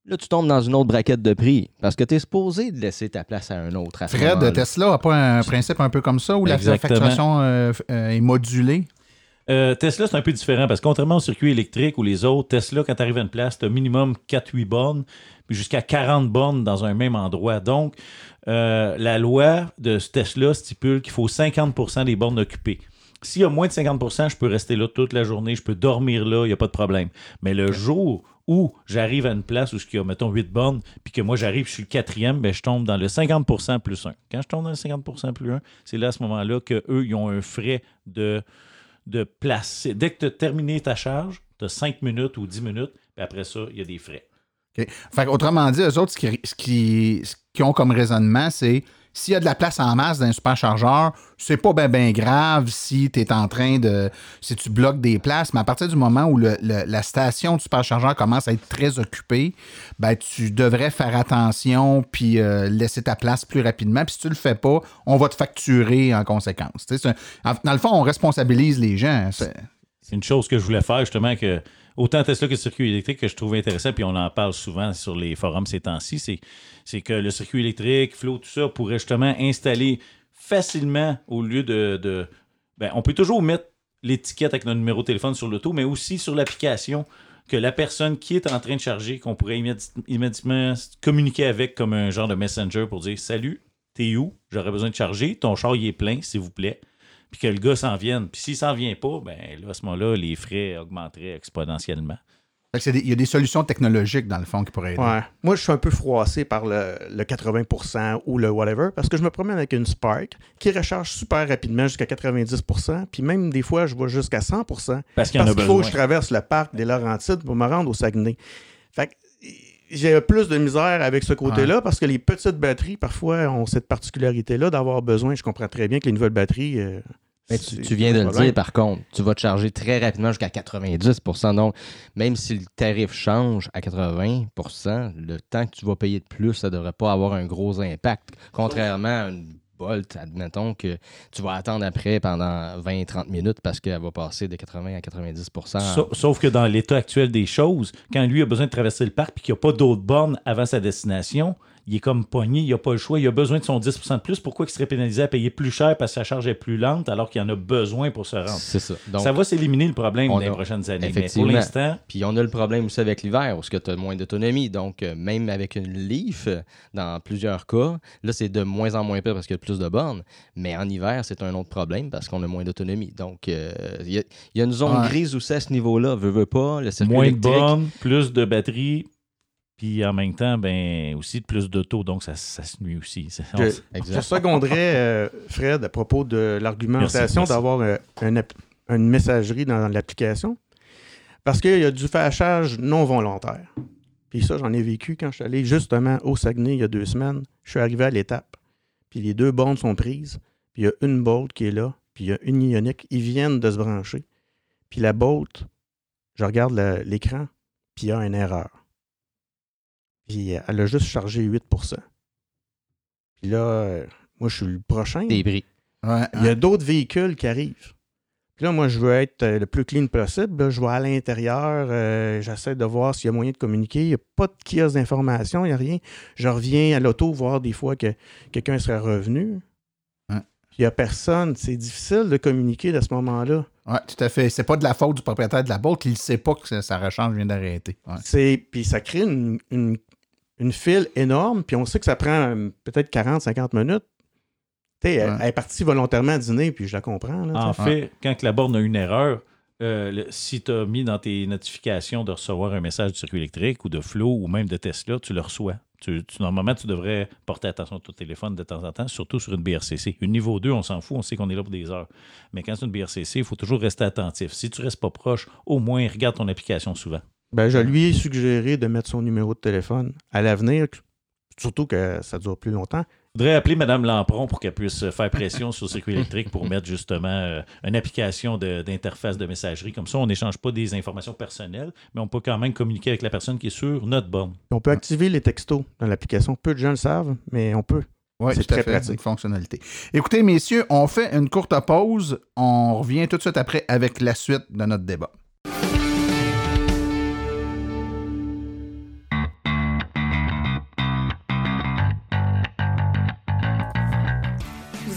Là, tu tombes dans une autre braquette de prix parce que tu es supposé de laisser ta place à un autre. À Fred, moment-là. Tesla n'a pas un principe un peu comme ça où la facturation euh, euh, est modulée? Euh, Tesla, c'est un peu différent parce que contrairement au circuit électrique ou les autres, Tesla, quand tu arrives à une place, tu as minimum 4-8 bornes, puis jusqu'à 40 bornes dans un même endroit. Donc, euh, la loi de ce Tesla stipule qu'il faut 50% des bornes occupées. S'il y a moins de 50% je peux rester là toute la journée, je peux dormir là, il n'y a pas de problème. Mais le jour où j'arrive à une place où il y a, mettons, 8 bornes, puis que moi j'arrive, je suis le quatrième, ben, je tombe dans le 50% plus 1. Quand je tombe dans le 50% plus 1, c'est là à ce moment-là qu'eux, ils ont un frais de de placer. Dès que tu as terminé ta charge, tu as 5 minutes ou 10 minutes, puis après ça, il y a des frais. Fait autrement dit, eux autres, ce qui, ce qui- ce qu'ils ont comme raisonnement, c'est s'il y a de la place en masse dans un superchargeur, c'est pas bien ben grave si tu es en train de. si tu bloques des places, mais à partir du moment où le- la station du superchargeur commence à être très occupée, ben tu devrais faire attention puis euh, laisser ta place plus rapidement. Puis si tu le fais pas, on va te facturer en conséquence. Dans le fond, on responsabilise les gens. C'est- C'est une chose que je voulais faire, justement, que autant Tesla que le circuit électrique que je trouvais intéressant, puis on en parle souvent sur les forums ces temps-ci, c'est, que le circuit électrique, Flow, tout ça, pourrait justement installer facilement au lieu de. ben, on peut toujours mettre l'étiquette avec notre numéro de téléphone sur l'auto, mais aussi sur l'application que la personne qui est en train de charger, qu'on pourrait immédi- immédiatement communiquer avec comme un genre de messenger pour dire Salut, t'es où? J'aurais besoin de charger, ton char est plein, s'il vous plaît puis que le gars s'en vienne. Puis s'il s'en vient pas, ben là, à ce moment-là, les frais augmenteraient exponentiellement. des- Il y a des solutions technologiques, dans le fond, qui pourraient aider. Ouais. Moi, je suis un peu froissé par le, le 80% ou le whatever parce que je me promène avec une Spark qui recharge super rapidement jusqu'à 90%, puis même des fois, je vais jusqu'à 100%. Parce qu'il qu'il faut que je traverse le parc des Laurentides pour me rendre au Saguenay. Fait que j'ai plus de misère avec ce côté-là parce que les petites batteries, parfois, ont cette particularité-là d'avoir besoin. Je comprends très bien que les nouvelles batteries. euh, Mais tu, tu viens de le dire, par contre, tu vas te charger très rapidement jusqu'à 90% Donc, même si le tarif change à 80% le temps que tu vas payer de plus, ça ne devrait pas avoir un gros impact. Contrairement à une Bolt, admettons que tu vas attendre après pendant 20-30 minutes parce qu'elle va passer de 80 à 90 Sa- Sauf que dans l'état actuel des choses, quand lui a besoin de traverser le parc et qu'il n'y a pas d'autres bornes avant sa destination, il est comme pogné, il n'a pas le choix, il a besoin de son 10% de plus. Pourquoi il serait pénalisé à payer plus cher parce que sa charge est plus lente alors qu'il en a besoin pour se rendre? C'est ça. Donc, ça va s'éliminer le problème dans les prochaines années. Mais pour l'instant, Puis on a le problème aussi avec l'hiver, où tu as moins d'autonomie. Donc, euh, même avec une Leaf, euh, dans plusieurs cas, là, c'est de moins en moins pire parce qu'il y a plus de bornes. Mais en hiver, c'est un autre problème parce qu'on a moins d'autonomie. Donc, euh, il y, a- il y a une zone Ouais. grise aussi à ce niveau-là. Veux, veux pas, le moins de bornes, plus de batterie, puis en même temps, ben aussi de plus d'auto, donc ça, ça se nuit aussi. Je, seconderais, euh, Fred, à propos de l'argumentation d'avoir euh, un une messagerie dans l'application. Parce qu'il y a du fâchage non volontaire. Puis ça, j'en ai vécu quand je suis allé justement au Saguenay il y a deux semaines. Je suis arrivé à l'étape. Puis les deux bornes sont prises. Puis il y a une Bolt qui est là. Puis il y a une Ioniq. Ils viennent de se brancher. Puis la Bolt, je regarde l'écran. Puis il y a une erreur. Puis euh, elle a juste chargé 8% Puis là, euh, moi, je suis le prochain. Des bris. Ouais, Il y a d'autres véhicules qui arrivent. Puis là, moi, je veux être euh, le plus clean possible. Là, je vais à l'intérieur, euh, j'essaie de voir s'il y a moyen de communiquer. Il n'y a pas de kiosque d'information, il n'y a rien. Je reviens à l'auto voir des fois que quelqu'un serait revenu. Ouais. Il n'y a personne. C'est difficile de communiquer à ce moment-là. Ouais, tout à fait. C'est pas de la faute du propriétaire de la boîte, il ne sait pas que sa- rechange vient d'arrêter. Ouais. Puis ça crée une, une, une file énorme. Puis on sait que ça prend euh, peut-être 40-50 minutes. Tu sais, elle, Ouais. elle est partie volontairement dîner, puis je la comprends. là, En fait, quand que la borne a une erreur, euh, le- si tu as mis dans tes notifications de recevoir un message du circuit électrique ou de Flow ou même de Tesla, tu le reçois. Tu- tu- normalement, tu devrais porter attention à ton téléphone de temps en temps, surtout sur une BRCC. Une niveau 2, on s'en fout, on sait qu'on est là pour des heures. Mais quand c'est une BRCC, il faut toujours rester attentif. Si tu restes pas proche, au moins regarde ton application souvent. Ben, je lui ai suggéré de mettre son numéro de téléphone à l'avenir, surtout que ça dure plus longtemps. Je voudrais appeler Mme Lampron pour qu'elle puisse faire pression sur le circuit électrique pour mettre justement euh, une application de- d'interface de, messagerie. Comme ça, on n'échange pas des informations personnelles, mais on peut quand même communiquer avec la personne qui est sur notre borne. On peut activer les textos dans l'application. Peu de gens le savent, mais on peut. Oui, C'est très fait, pratique. une fonctionnalité. Écoutez, messieurs, on fait une courte pause. On revient tout de suite après avec la suite de notre débat.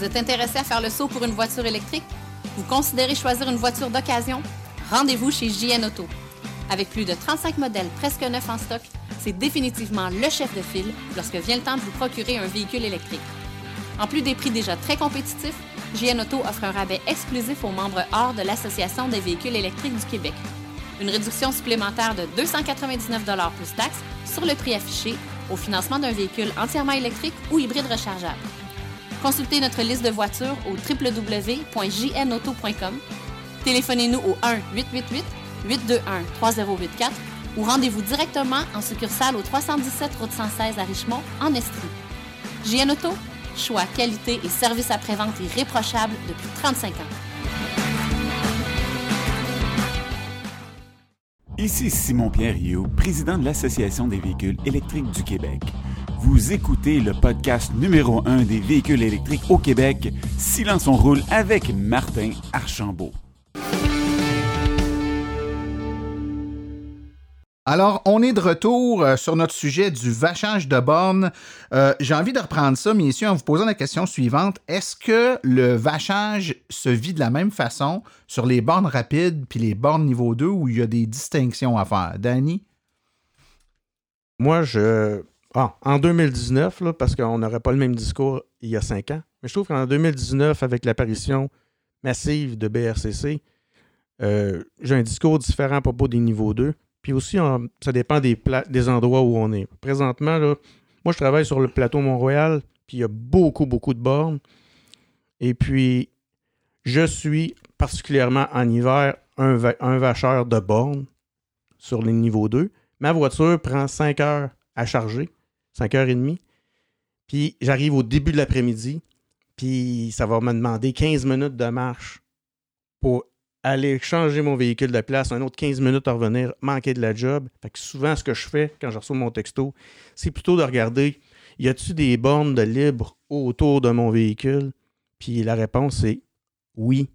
Vous êtes intéressé à faire le saut pour une voiture électrique? Vous considérez choisir une voiture d'occasion? Rendez-vous chez JN Auto. Avec plus de 35 modèles presque neufs en stock, c'est définitivement le chef de file lorsque vient le temps de vous procurer un véhicule électrique. En plus des prix déjà très compétitifs, JN Auto offre un rabais exclusif aux membres hors de l'Association des véhicules électriques du Québec. Une réduction supplémentaire de 299 plus taxes sur le prix affiché au financement d'un véhicule entièrement électrique ou hybride rechargeable. Consultez notre liste de voitures au www.jnauto.com. Téléphonez-nous au 1-888-821-3084 ou rendez-vous directement en succursale au 317 Route 116 à Richmond, en Estrie. JN Auto, choix, qualité et service après-vente irréprochable depuis 35 ans. Ici Simon-Pierre Rioux, président de l'Association des véhicules électriques du Québec. Vous écoutez le podcast numéro 1 des véhicules électriques au Québec, Silence on roule avec Martin Archambault. Alors, on est de retour euh, sur notre sujet du vachage de bornes. Euh, J'ai envie de reprendre ça, messieurs, en vous posant la question suivante. Est-ce que le vachage se vit de la même façon sur les bornes rapides puis les bornes niveau 2 où il y a des distinctions à faire? Danny? Moi, je. Ah, en 2019, là, parce qu'on n'aurait pas le même discours il y a cinq ans, mais je trouve qu'en 2019, avec l'apparition massive de BRCC, euh, j'ai un discours différent à propos des niveaux 2. Puis aussi, ça dépend des, endroits où on est. Présentement, moi, je travaille sur le plateau Mont-Royal, puis il y a beaucoup, beaucoup de bornes. Et puis, je suis particulièrement en hiver un vacheur de bornes sur les niveaux 2. Ma voiture prend 5 heures à charger, 5 heures et demie. Puis j'arrive au début de l'après-midi, puis ça va me demander 15 minutes de marche pour aller changer mon véhicule de place, un autre 15 minutes à revenir, manquer de la job. Fait que souvent, ce que je fais quand je reçois mon texto, c'est plutôt de regarder y a-tu des bornes de libre autour de mon véhicule? Puis la réponse c'est oui,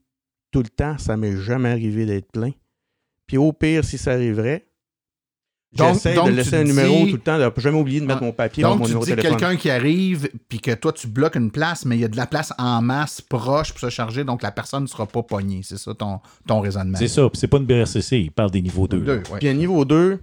tout le temps, ça m'est jamais arrivé d'être plein. Puis au pire, si ça arriverait, j'essaie donc de tu laisser un numéro dis- tout le temps, de jamais oublier de mettre Ah. mon papier dans Donc, mon tu numéro dis de téléphone. quelqu'un qui arrive puis que toi, tu bloques une place, mais il y a de la place en masse proche pour se charger, donc la personne ne sera pas pognée. C'est ça ton, ton raisonnement. C'est ça, puis c'est pas une BRCC, il parle des niveaux 2. Deux, ouais. Puis à niveau 2,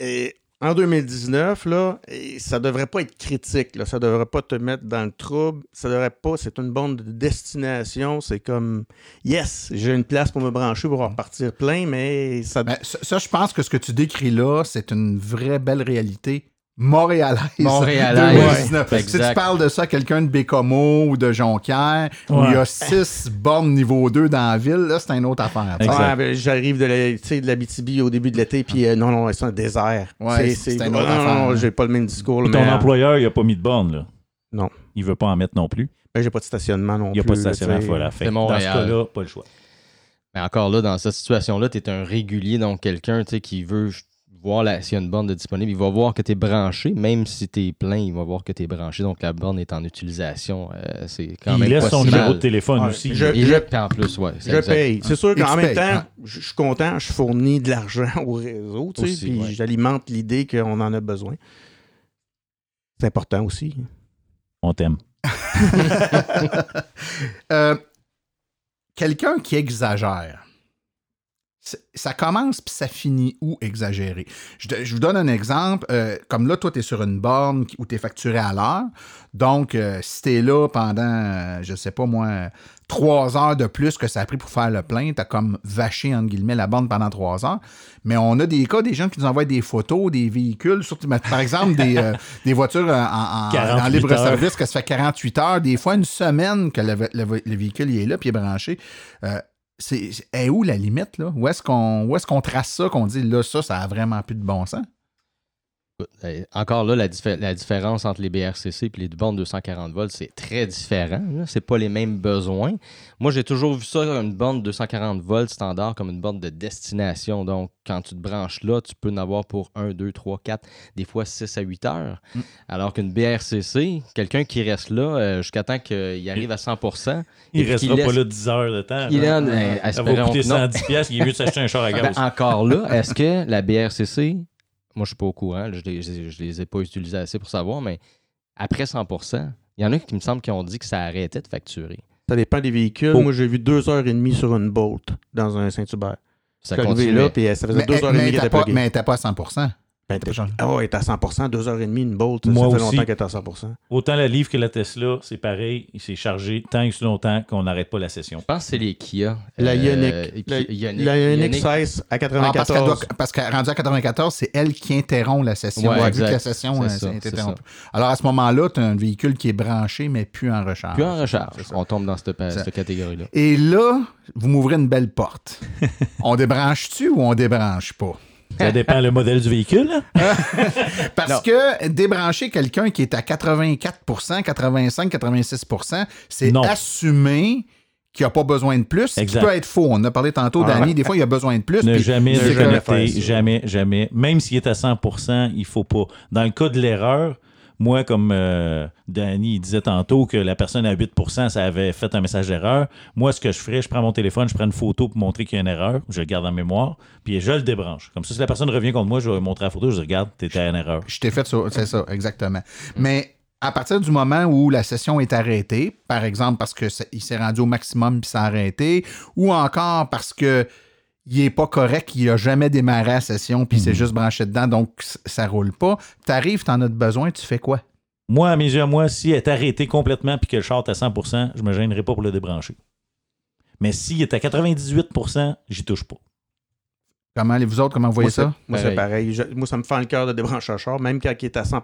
et en 2019, là, ça devrait pas être critique. Là, ça devrait pas te mettre dans le trouble. Ça devrait pas. C'est une bande de destination. C'est comme yes, j'ai une place pour me brancher pour repartir plein, mais ça. Ben, ça, je pense que ce que tu décris là, c'est une vraie belle réalité montréalaise. Montréalaise, 2019. ouais, Si tu parles de ça à quelqu'un de Bécomo ou de Jonquière, où il y a six bornes niveau 2 dans la ville, là, c'est une autre affaire. ben, J'arrive de la, tu sais, de la BTB au début de l'été, puis euh, non, non, c'est un désert. Ouais, c'est, une autre non, affaire, non, j'ai pas le même discours. là, ton mais, euh, employeur, il a pas mis de borne, là? Non. Il veut pas en mettre non plus? ben, j'ai pas de stationnement non Il n'y a plus. pas de stationnement tu sais. full à faire. C'est Dans ce Montréal. cas-là, pas le choix. Mais encore là, dans cette situation-là, tu es un régulier, donc quelqu'un tu sais, qui veut voir s'il y a une borne de disponible. Il va voir que tu es branché, même si tu es plein, il va voir que tu es branché. Donc la borne est en utilisation. Euh, c'est quand il même laisse pas son si numéro de téléphone aussi. je- puis en plus, ouais. Je exact. paye. C'est sûr qu'en même payes, temps, je je suis content, je fournis de l'argent au réseau, tu sais, Aussi, puis ouais. j'alimente l'idée qu'on en a besoin. C'est important aussi. On t'aime. Euh, quelqu'un qui exagère. Ça commence puis ça finit où exagérer? Je, vous donne un exemple. euh, comme là, toi, tu es sur une borne où tu es facturé à l'heure. Donc, euh, si tu es là pendant, euh, je sais pas moi, trois heures de plus que ça a pris pour faire le plein, tu as comme vaché, entre guillemets, la borne pendant trois heures. Mais on a des cas, des gens qui nous envoient des photos, des véhicules, surtout, par exemple, des, euh, des voitures en, en- en- 48 en libre heures. service que ça fait 48 heures, des fois une semaine que le, le- le véhicule il est là puis est branché. C'est est où la limite, là? Où est-ce qu'on qu'on trace ça, qu'on dit là, ça, ça a vraiment plus de bon sens? Euh, encore là, la, diffé- la différence entre les BRCC et les bornes 240 volts, c'est très différent. C'est pas les mêmes besoins. Moi, j'ai toujours vu ça, une borne 240 volts standard, comme une borne de destination. Donc, quand tu te branches là, tu peux en avoir pour 1, 2, 3, 4, des fois 6 à 8 heures. Mm. Alors qu'une BRCC, quelqu'un qui reste là euh, jusqu'à temps qu'il arrive à 100% Il qu'il restera pas là 10 heures de temps. Il là. en- euh, Ça va coûter que non. 110 pièces, il est mieux de s'acheter un char à Ben, gaz. encore là, est-ce que la BRCC, moi je suis pas au courant, je les, je, les ai pas utilisés assez pour savoir, mais après 100% il y en a qui me semble qui ont dit que ça arrêtait de facturer. Ça dépend des véhicules. Oh. Moi, j'ai vu deux heures et demie sur une Bolt dans un Saint-Hubert. Ça continuait. là, puis euh, ça faisait Mais, deux heures et mais demie qu'elle t'as était pas, pluguée. mais t'as pas à 100 Ben. Ah ouais, t'es à 100 deux heures et demie, une Bolt. Moi ça fait aussi. longtemps qu'elle est à 100 Autant la livre que la Tesla, c'est pareil, il s'est chargé tant et si longtemps qu'on n'arrête pas la session. Je pense que c'est les Kia. La Euh, Ioniq. La, Ioniq- la Ioniq Ioniq. 16 à Ah, parce qu'elle 94. doit- parce qu'elle rendu à 94, c'est elle qui interrompt la session. Ouais, exact. que la session C'est euh, ça, c'est. Alors à ce moment-là, tu as un véhicule qui est branché, mais plus en recharge. Puis en recharge, on tombe dans cette, cette catégorie-là. Et là, vous m'ouvrez une belle porte. on débranche-tu ou on débranche pas? Ça dépend le modèle du véhicule. Parce Non. que débrancher quelqu'un qui est à 84% 85 86% c'est assumer qu'il n'a pas besoin de plus. Ce qui Exact. peut être faux. On a parlé tantôt, Ah. Danny. Des fois, il a besoin de plus. Ne jamais ne jamais déconnecter, jamais, jamais. Même s'il est à 100% il faut pas. Dans le cas de l'erreur, moi, comme euh, Danny disait tantôt que la personne à 8% ça avait fait un message d'erreur, moi, ce que je ferais, je prends mon téléphone, je prends une photo pour montrer qu'il y a une erreur, je le garde en mémoire, puis je le débranche. Comme ça, si la personne revient contre moi, je vais montrer la photo, je regarde, t'étais à une erreur. Je t'ai fait ça, c'est ça, exactement. Mais à partir du moment où la session est arrêtée, par exemple parce que c'est- il s'est rendu au maximum puis s'est arrêté, ou encore parce que il est pas correct, il a jamais démarré la session puis il s'est juste branché dedans, donc ça roule pas. T'arrives, t'en as besoin, tu fais quoi? Moi, à mes yeux, moi, si elle est arrêtée complètement puis que le char est à 100% je me gênerai pas pour le débrancher. Mais s'il est à 98% j'y touche pas. Comment, vous autres, comment vous voyez Moi, c'est- ça? Moi, c'est Pareil. Je- moi, ça me fend le cœur de débrancher un char, même quand il est à 100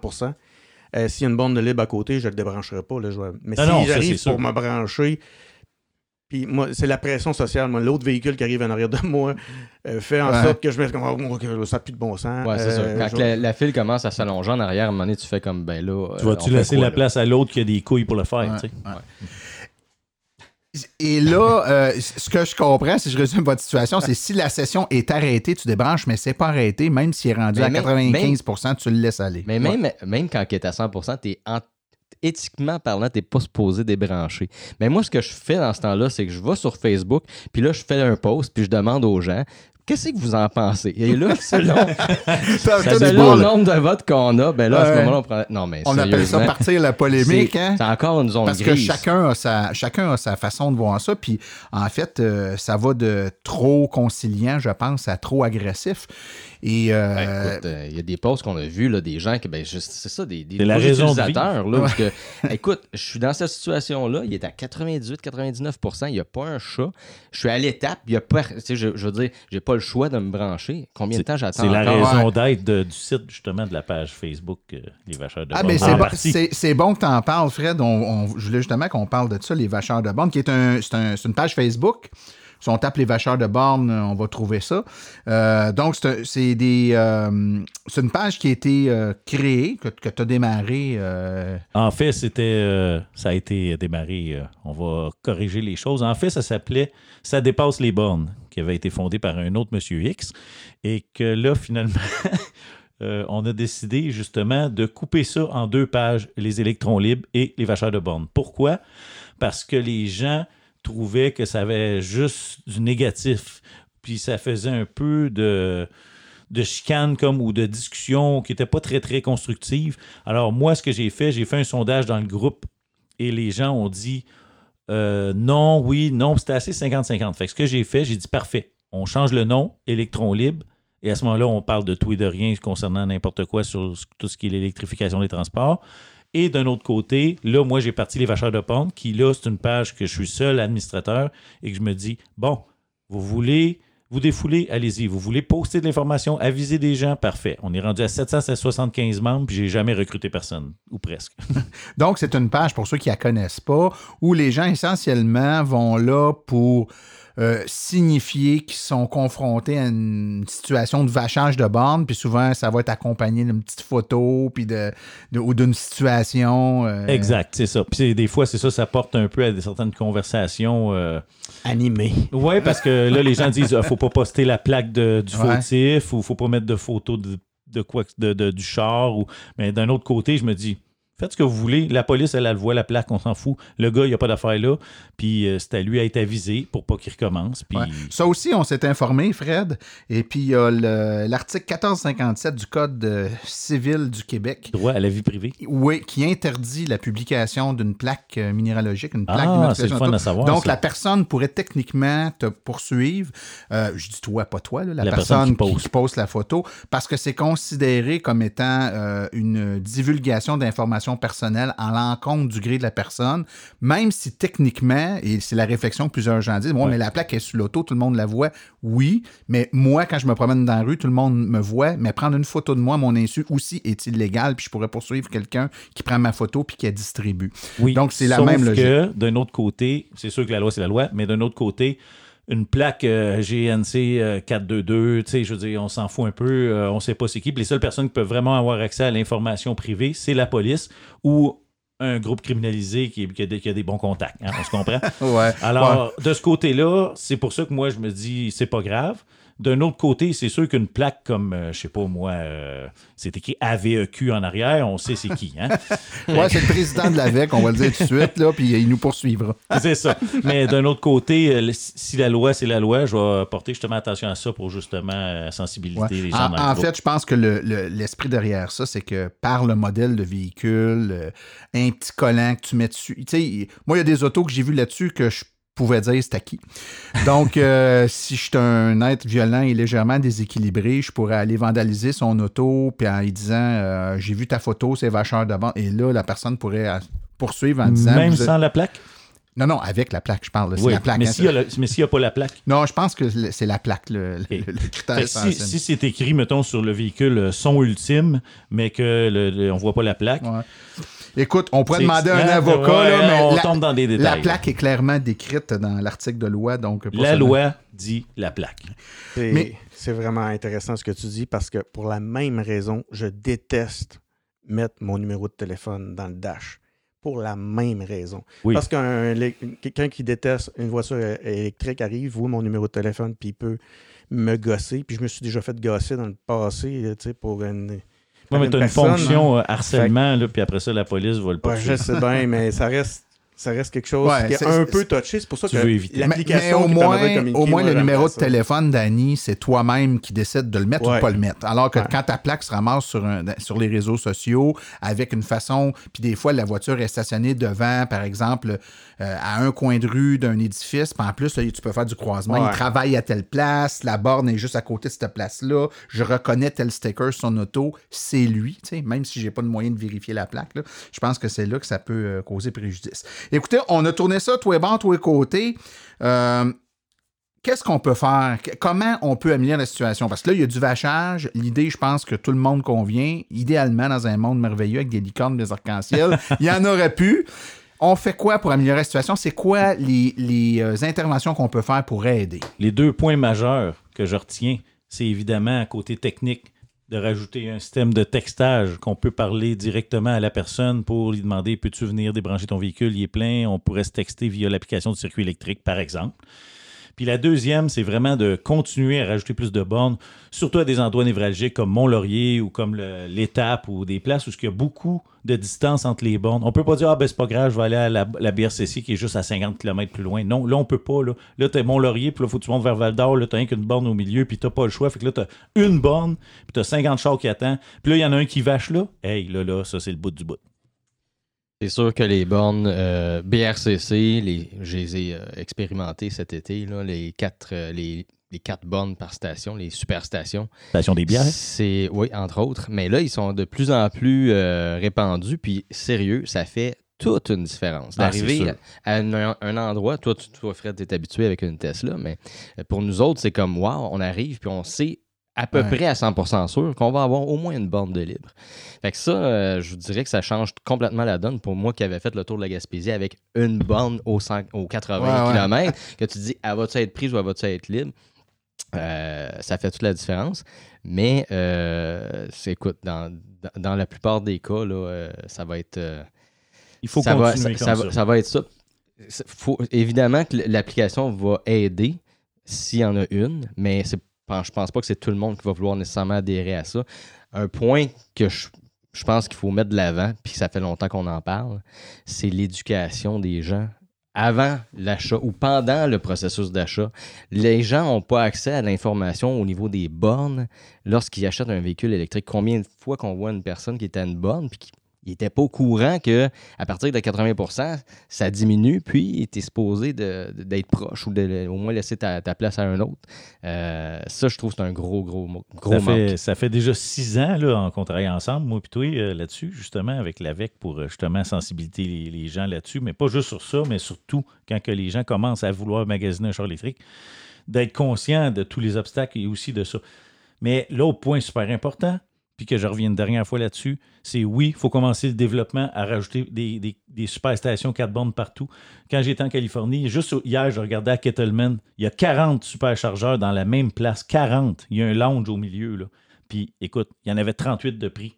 Euh, S'il y a une borne de libre à côté, je ne le débrancherai pas. Là, je vais- Mais Non, si non, j'arrive c'est pour me brancher, puis moi, c'est la pression sociale. Moi, l'autre véhicule qui arrive en arrière de moi euh, fait en Ouais. sorte que je me dis comme Oh, ok, ça n'a plus de bon sens. Ouais, c'est Euh, ça. Quand je- la, la file commence à s'allonger en arrière, à un moment donné, tu fais comme, ben là. Tu euh, vas-tu laisser quoi, la là? place à l'autre qui a des couilles pour le faire? Ouais, tu sais? ouais. Et là, euh, ce que je comprends, si je résume votre situation, c'est si la session est arrêtée, tu débranches, mais c'est pas arrêté, même s'il est rendu Mais à même- 95% tu le laisses aller. Mais même, même quand il est à 100% t'es en- éthiquement parlant, t'es pas supposé débrancher. Mais moi, ce que je fais dans ce temps-là, c'est que je vais sur Facebook, puis là, je fais un post, puis je demande aux gens Qu'est-ce que vous en pensez? Et là, selon, selon c'est le nombre de votes qu'on a, ben là, à ce moment-là, on prend. Non, mais On appelle ça partir la polémique, c'est hein? c'est encore une zone Parce que chacun a, sa, chacun a sa façon de voir ça. Puis, en fait, euh, ça va de trop conciliant, je pense, à trop agressif. Et euh, Ben, écoute, euh, il y a des posts qu'on a vus, là, des gens qui, ben, juste- c'est ça, des, des la de utilisateurs, là, parce que, écoute, je suis dans cette situation-là, il est à 98-99%, il n'y a pas un chat. Je suis à l'étape, il y a pas, tu sais, je, je veux dire, j'ai pas le choix de me brancher. Combien de temps j'attends C'est la raison d'être du site, justement, de la page Facebook, euh, Les Vacheurs de Ah, Bordeaux, mais en c'est bon, que tu en parles, Fred. On, on- je voulais justement qu'on parle de ça, les vacheurs de bornes, qui est, un, c'est un- c'est une page Facebook. Si on tape les vacheurs de bornes, on va trouver ça. Euh, donc, c'est des. euh, c'est une page qui a été euh, créée, que, tu as démarré. euh, En fait, c'était, euh, ça a été démarré. euh, on va corriger les choses. En fait, ça s'appelait Ça dépasse les bornes, qui avait été fondé par un autre Monsieur X, et que là, finalement, euh, on a décidé justement de couper ça en deux pages, les électrons libres et les vacheurs de bornes. Pourquoi? Parce que les gens trouvaient que ça avait juste du négatif, puis ça faisait un peu de de chicane comme ou de discussion qui n'était pas très très constructive. Alors moi, ce que j'ai fait, j'ai fait un sondage dans le groupe et les gens ont dit euh, non, oui, non, c'était assez 50-50. Fait que ce que j'ai fait, j'ai dit parfait, on change le nom, électron libre, et à ce moment-là, on parle de tout et de rien concernant n'importe quoi sur tout ce qui est l'électrification des transports. Et d'un autre côté, là, moi, j'ai parti les vacheurs de pente, qui là, c'est une page que je suis seul administrateur et que je me dis, bon, vous voulez vous défouler, allez-y. Vous voulez poster de l'information, aviser des gens, parfait. On est rendu à 775 membres, puis j'ai jamais recruté personne, ou presque. Donc, c'est une page, pour ceux qui la connaissent pas, où les gens essentiellement vont là pour euh, signifier qu'ils sont confrontés à une situation de vachage de borne, puis souvent, ça va être accompagné d'une petite photo, puis de, de- ou d'une situation euh, Exact, c'est ça. Puis des fois, c'est ça, ça porte un peu à des certaines conversations. euh, Animé. Ouais, parce que là, les gens disent ah, faut pas poster la plaque de- du Ouais. fautif ou faut pas mettre de photos de, de quoi de- du char. Ou... Mais d'un autre côté, je me dis faites ce que vous voulez. La police, elle, elle voit la plaque, on s'en fout. Le gars, il n'y a pas d'affaire là. Puis euh, c'est à lui à être avisé pour pas qu'il recommence. Puis Ouais. Ça aussi, on s'est informé, Fred. Et puis, il y a le- l'article 1457 du Code euh, civil du Québec. droit à la vie privée. Oui, qui interdit la publication d'une plaque euh, minéralogique, une plaque Ah, c'est le fun à savoir, Donc, ça. la personne pourrait techniquement te poursuivre. Je dis toi, pas toi, là, la, La personne, personne qui qui, pose. qui la photo, parce que c'est considéré comme étant une divulgation d'informations personnelles en l'encontre du gré de la personne, même si techniquement, et c'est la réflexion que plusieurs gens disent, bon, Ouais. mais la plaque est sur l'auto, tout le monde la voit. Oui, mais moi, quand je me promène dans la rue, tout le monde me voit, mais prendre une photo de moi à mon insu aussi est illégal, puis je pourrais poursuivre quelqu'un qui prend ma photo puis qui la distribue. Oui. Donc, c'est la même logique. que, d'un autre côté, c'est sûr que la loi, c'est la loi, mais d'un autre côté, une plaque euh, GNC euh, 422, tu sais, je veux dire, on s'en fout un peu, euh, on sait pas c'est qui. Puis les seules personnes qui peuvent vraiment avoir accès à l'information privée, c'est la police ou un groupe criminalisé qui, qui a, des, qui a des bons contacts. hein, on se comprend? Ouais. Alors, de ce côté-là, c'est pour ça que moi, je me dis, c'est pas grave. D'un autre côté, c'est sûr qu'une plaque comme, euh, je sais pas moi, euh, c'est écrit AVEQ en arrière, on sait c'est qui. Hein? Ouais, c'est le président de l'AVEC, on va le dire tout de suite, là, puis il nous poursuivra. c'est ça. Mais d'un autre côté, euh, si la loi, c'est la loi, je vais porter justement attention à ça pour justement euh, sensibiliser Ouais. les gens En, dans le en fait, je pense que le- le- l'esprit derrière ça, c'est que par le modèle de véhicule, un petit collant que tu mets dessus. Tu sais, moi, il y a des autos que j'ai vues là-dessus que je pouvais dire c'est à qui. Donc, euh, si je suis un être violent et légèrement déséquilibré, je pourrais aller vandaliser son auto, puis en lui disant euh, J'ai vu ta photo, c'est vacheur de bande. Et là, la personne pourrait euh, poursuivre en disant Même êtes- sans la plaque? Non, non, avec la plaque, je parle. là, C'est Oui, la plaque. mais hein, s'il n'y a, pas la plaque? Non, je pense que c'est la plaque, le, le- Ok. le critère si, c'est écrit, mettons, sur le véhicule son ultime, mais que le, on voit pas la plaque, Ouais. Écoute, on pourrait C'est- demander à un avocat, ouais, là, mais on la, tombe dans des la détails. plaque est clairement décrite dans l'article de loi, donc la loi dit la plaque. C'est Mais- c'est vraiment intéressant ce que tu dis parce que pour la même raison, je déteste mettre mon numéro de téléphone dans le dash. Pour la même raison. Oui. Parce qu'un quelqu'un qui déteste une voiture électrique arrive, voit mon numéro de téléphone, puis il peut me gosser. Puis je me suis déjà fait gosser dans le passé, tu sais, pour une. Ouais, par mais tu as une personne, fonction hein. euh, harcèlement, là, puis après ça, la police va le Ouais, poursuivre. je sais bien, mais ça reste, ça reste quelque chose Ouais, qui est c'est- un peu touché. C'est pour ça Tu que veux éviter. Mais, l'application mais au qui moins, communiquer, au moins moi, le numéro de ça. téléphone, Danny, c'est toi-même qui décides de le mettre ou Ouais. de pas le mettre. Alors que Ouais. quand ta plaque se ramasse sur, un- sur les réseaux sociaux avec une façon, puis des fois la voiture est stationnée devant, par exemple, euh, à un coin de rue d'un édifice, puis en plus, là, tu peux faire du croisement. Ouais. Il travaille à telle place, la borne est juste à côté de cette place-là, je reconnais tel sticker sur son auto, c'est lui, tu sais, même si j'ai pas de moyen de vérifier la plaque, là, je pense que c'est là que ça peut euh, causer préjudice. Écoutez, on a tourné ça, tous les bords, tous les côtés. Euh, Qu'est-ce qu'on peut faire? Comment on peut améliorer la situation? Parce que là, il y a du vachage. L'idée, je pense que tout le monde convient. Idéalement, dans un monde merveilleux avec des licornes, des arcs-en-ciel, il y en aurait pu. On fait quoi pour améliorer la situation? C'est quoi les, les, euh, interventions qu'on peut faire pour aider? Les deux points majeurs que je retiens, c'est évidemment à côté technique de rajouter un système de textage qu'on peut parler directement à la personne pour lui demander peux-tu venir débrancher ton véhicule, il est plein, on pourrait se texter via l'application du circuit électrique par exemple. Puis la deuxième, c'est vraiment de continuer à rajouter plus de bornes, surtout à des endroits névralgiques comme Mont-Laurier ou comme l'Étape ou des places où il y a beaucoup de distance entre les bornes. On peut pas dire, ah ben c'est pas grave, je vais aller à la, la BRCC qui est juste à 50 km plus loin. Non, là on peut pas. Là, là t'as Mont-Laurier, puis là faut que tu montes vers Val-d'Or, là t'as rien qu'une borne au milieu, puis t'as pas le choix. Fait que là t'as une borne, puis t'as 50 chars qui attendent. Puis là il y en a un qui vache là. Hey, là, là, ça c'est le bout du bout. C'est sûr que les bornes euh, BRCC, les, je les ai euh, expérimentées cet été, là, les, quatre, euh, les, les quatre bornes par station, les superstations. Station des bières. C'est, oui, entre autres. Mais là, ils sont de plus en plus répandus. Puis, sérieux, ça fait toute une différence. Ah, D'arriver à un, un endroit, toi, tu, toi Fred, tu es habitué avec une Tesla, mais pour nous autres, c'est comme, wow, on arrive, puis on sait à peu Ouais. près à 100% sûr qu'on va avoir au moins une borne de libre. Fait que ça, euh, je vous dirais que ça change complètement la donne pour moi qui avait fait le tour de la Gaspésie avec une borne aux, 100 aux 80 Ouais, ouais. km, que tu dis, elle va-tu être prise ou elle va-tu être libre? Euh, ça fait toute la différence. Mais, euh, écoute, dans, dans, dans la plupart des cas, là, ça va être... Il faut ça va, continuer ça, comme ça ça. va- ça va être ça. Faut- évidemment que l'application va aider s'il y en a une, mais c'est, je pense pas que c'est tout le monde qui va vouloir nécessairement adhérer à ça. Un point que je, je pense qu'il faut mettre de l'avant, puis ça fait longtemps qu'on en parle, c'est l'éducation des gens. Avant l'achat ou pendant le processus d'achat, les gens n'ont pas accès à l'information au niveau des bornes lorsqu'ils achètent un véhicule électrique. Combien de fois qu'on voit une personne qui est à une borne puis n'était pas au courant que à partir de 80% ça diminue, puis tu es supposé d'être proche ou de, au moins laisser ta, ta place à un autre. Euh, ça, je trouve c'est un gros, gros, gros ça, manque. fait, ça fait déjà six ans là, en- qu'on travaille ensemble, moi et toi, euh, là-dessus, justement, avec l'AVEC pour euh, justement sensibiliser les, les gens là-dessus, mais pas juste sur ça, mais surtout quand que les gens commencent à vouloir magasiner un char électrique, d'être conscient de tous les obstacles et aussi de ça. Mais l'autre point super important, puis que je reviens une dernière fois là-dessus, c'est oui, il faut commencer le développement à rajouter des, des, des superstations 4 bornes partout. Quand j'étais en Californie, juste hier, je regardais à Kettleman, il y a 40 superchargeurs dans la même place. 40. Il y a un lounge au milieu. Là. Puis écoute, il y en avait 38 de prix.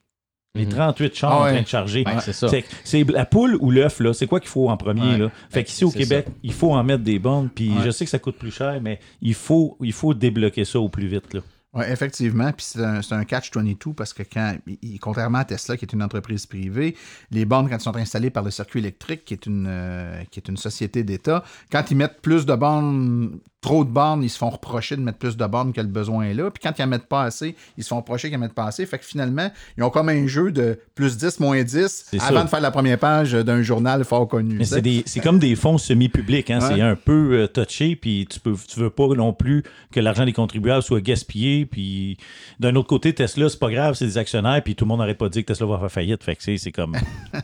Les Mhm. 38 chars Ah en train de charger. Ouais, c'est ça. C'est- la poule ou l'œuf, là. C'est quoi qu'il faut en premier, Ouais. là? Fait qu'ici au Québec, il faut en mettre des bornes. Puis je sais que ça coûte plus cher, mais il faut, il faut débloquer ça au plus vite, là. Oui, effectivement. Puis c'est un, un catch-22 parce que quand, contrairement à Tesla, qui est une entreprise privée, les bornes, quand elles sont installées par le circuit électrique, qui est une, euh, qui est une société d'État, quand ils mettent plus de bornes, trop de bornes, ils se font reprocher de mettre plus de bornes que le besoin est là. Puis quand ils en mettent pas assez, ils se font reprocher qu'ils en mettent pas assez. Fait que finalement, ils ont comme un jeu de plus 10, moins 10 C'est avant ça. de faire la première page d'un journal fort connu. Mais c'est, des- c'est comme des fonds semi-publics. Hein? Ouais. C'est un peu euh, touché, puis tu peux, tu veux pas non plus que l'argent des contribuables soit gaspillé. Puis d'un autre côté, Tesla, c'est pas grave, c'est des actionnaires, puis tout le monde n'arrête pas de dire que Tesla va faire faillite. Fait que c'est, c'est comme.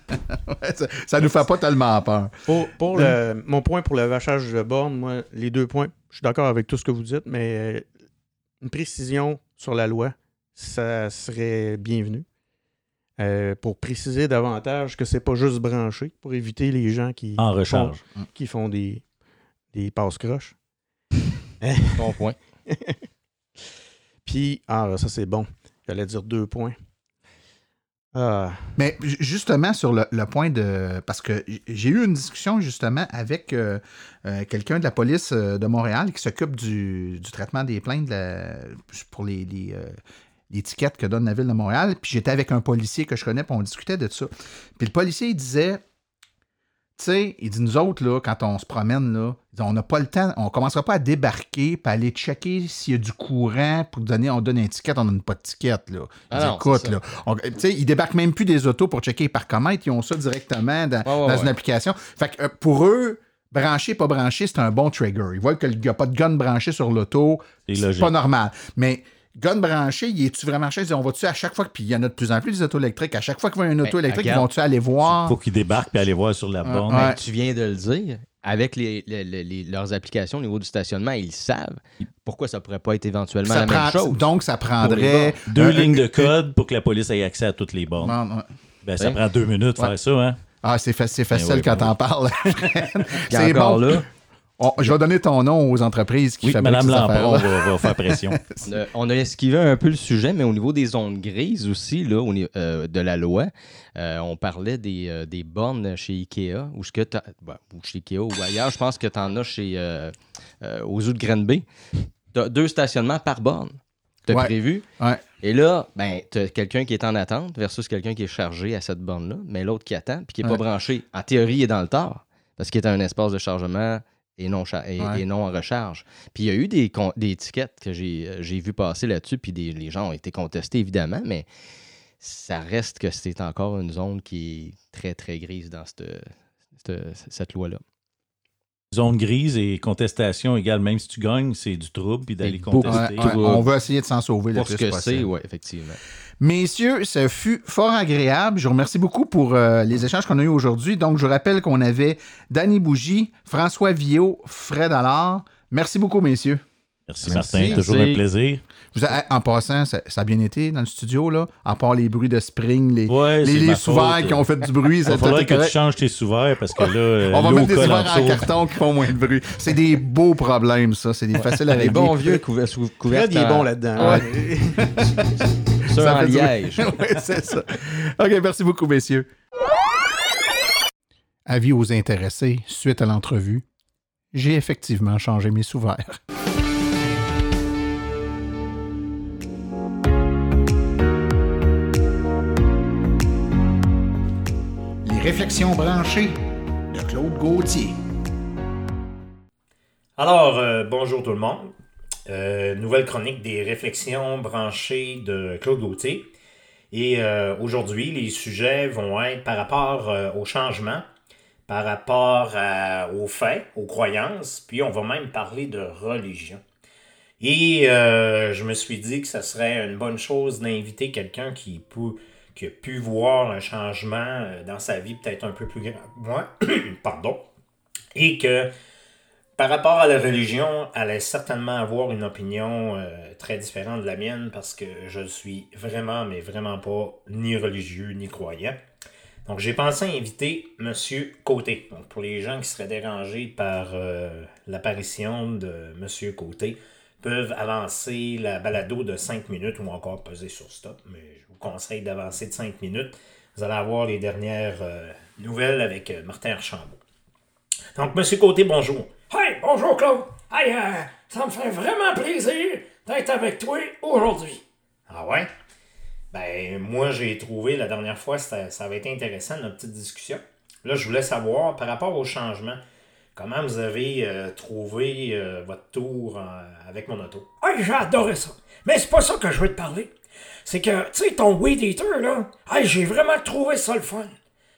ça, ça nous fait pas tellement peur. Pour, pour le- mon point pour le vachage de borne, moi, les deux points, je suis d'accord avec tout ce que vous dites, mais euh, une précision sur la loi, ça serait bienvenu. Euh, pour préciser davantage que c'est pas juste branché, pour éviter les gens qui, En recharge. font, qui font des, des passes-croches. Bon point. Puis, ah, ça c'est bon. J'allais dire deux points. Ah, Mais ju- justement, sur le, le point de. Parce que j'ai eu une discussion justement avec euh, euh, quelqu'un de la police euh, de Montréal qui s'occupe du, du traitement des plaintes de la- pour les, les, que donne la ville de Montréal. Puis j'étais avec un policier que je connais, puis on discutait de ça. Puis le policier, il disait. Tu sais, il dit, nous autres, là, quand on se promène, là, on n'a pas le temps, on commencera pas à débarquer puis aller checker s'il y a du courant pour donner, on donne un ticket, on donne pas de ticket, là. Ah dit, non, écoute, là, on- ils débarquent même plus des autos pour checker les parcomètres, ils ont ça directement dans, ouais, dans ouais. une application. Fait que euh, pour eux, branché, pas branché, c'est un bon trigger. Ils voient qu'il n'y a pas de gun branché sur l'auto, C'est pas normal. Mais gun branché, il est-tu vraiment disent, On va-tu à chaque fois, puis il y en a de plus en plus des autos électriques, à chaque fois qu'il y a une auto Ben, électrique, ils vont-tu aller voir? faut qu'ils débarquent puis aller voir sur la borne. ouais. Ben, tu viens de le dire. Avec les, les- les- les- leurs applications au niveau du stationnement, ils savent. Pourquoi ça pourrait pas être éventuellement Ça la même chose? donc, ça prendrait. Deux un- lignes de un- code pour que la police ait accès à toutes les bornes. Non, non. Ben, ça Ben. prend deux minutes de Ouais. faire ça, hein? Ah, c'est fa- c'est facile oui, quand ben t'en parles. C'est bon. là, On- je vais donner ton nom aux entreprises qui Oui, fabriquent Madame Lampron va, va faire pression. on a, on a esquivé un peu le sujet, mais au niveau des zones grises aussi, là, au ni- euh, de la loi, euh, on parlait des, euh, des bornes chez Ikea, ou, ce que t'as- bah, ou chez Ikea ou ailleurs. Je pense que tu en as chez, euh, euh, aux zoo de Granby. Tu as deux stationnements par borne. Tu as Ouais. prévu. Ouais. Et là, ben, tu as quelqu'un qui est en attente versus quelqu'un qui est chargé à cette borne-là, mais l'autre qui attend puis qui n'est Ouais. pas branché. En théorie, il est dans le tard parce qu'il est un espace de chargement et non, et, Ouais. et non en recharge. Puis il y a eu des, des étiquettes que j'ai euh, j'ai vu passer là-dessus, puis des- les gens ont été contestés, évidemment, mais ça reste que c'est encore une zone qui est très, très grise dans cette, cette- cette loi-là. Zone grise et contestation égale, même si tu gagnes, c'est du trouble, puis d'aller contester. Ouais, ouais, on veut essayer de s'en sauver le Pour ce plus que c'est, possible. oui, effectivement. Messieurs, ça fut fort agréable. Je vous remercie beaucoup pour euh, les échanges qu'on a eus aujourd'hui. Donc, je rappelle qu'on avait Danny Bougie, François Villot, Fred Allard. Merci beaucoup, messieurs. Merci, Merci. Martin, toujours un plaisir. Vous a- en passant, ça, ça a bien été dans le studio, là, à part les bruits de spring, les, Ouais, les, qui ont fait du bruit. Il faudrait que tu changes tes sous-verts parce que là, euh, On va l'eau mettre des sous-verts en carton qui font moins de bruit. C'est des beaux problèmes, ça. C'est des faciles à Les régler. bons vieux couverts couverts. il est bon là-dedans. Ouais. Ça en fait du- liège. Oui, c'est ça. OK, merci beaucoup, messieurs. Avis aux intéressés, suite à l'entrevue, j'ai effectivement changé mes sous-verts. Réflexions branchées de Claude Gauthier. Alors, euh, bonjour tout le monde. Euh, nouvelle chronique des réflexions branchées de Claude Gauthier. Et euh, aujourd'hui, les sujets vont être par rapport au changement, par rapport à- aux faits, aux croyances, puis on va même parler de religion. Et je me suis dit que ça serait une bonne chose d'inviter quelqu'un qui, peut, qui a pu voir un changement euh, dans sa vie peut-être un peu plus grand que moi, pardon, et que par rapport à la religion, elle allait certainement avoir une opinion euh, très différente de la mienne parce que je suis vraiment, mais vraiment pas ni religieux ni croyant. Donc j'ai pensé inviter Monsieur Côté. Donc pour les gens qui seraient dérangés par euh, l'apparition de Monsieur Côté, peuvent avancer la balado de 5 minutes ou encore peser sur stop. Mais conseille d'avancer de 5 minutes. Vous allez avoir les dernières euh, nouvelles avec euh, Martin Archambault. Donc, Monsieur Côté, bonjour. Hey, bonjour Claude. Hey, euh, ça me fait vraiment plaisir d'être avec toi aujourd'hui. Ah ouais? Ben, moi, j'ai trouvé la dernière fois, c'était- ça avait été intéressant, notre petite discussion. Là, je voulais savoir, par rapport au changement, comment vous avez euh, trouvé euh, votre tour euh, avec mon auto? Hey, j'ai adoré ça. Mais c'est pas ça que je veux te parler. C'est que, tu sais, ton Weed Eater, là, hey, j'ai vraiment trouvé ça le fun.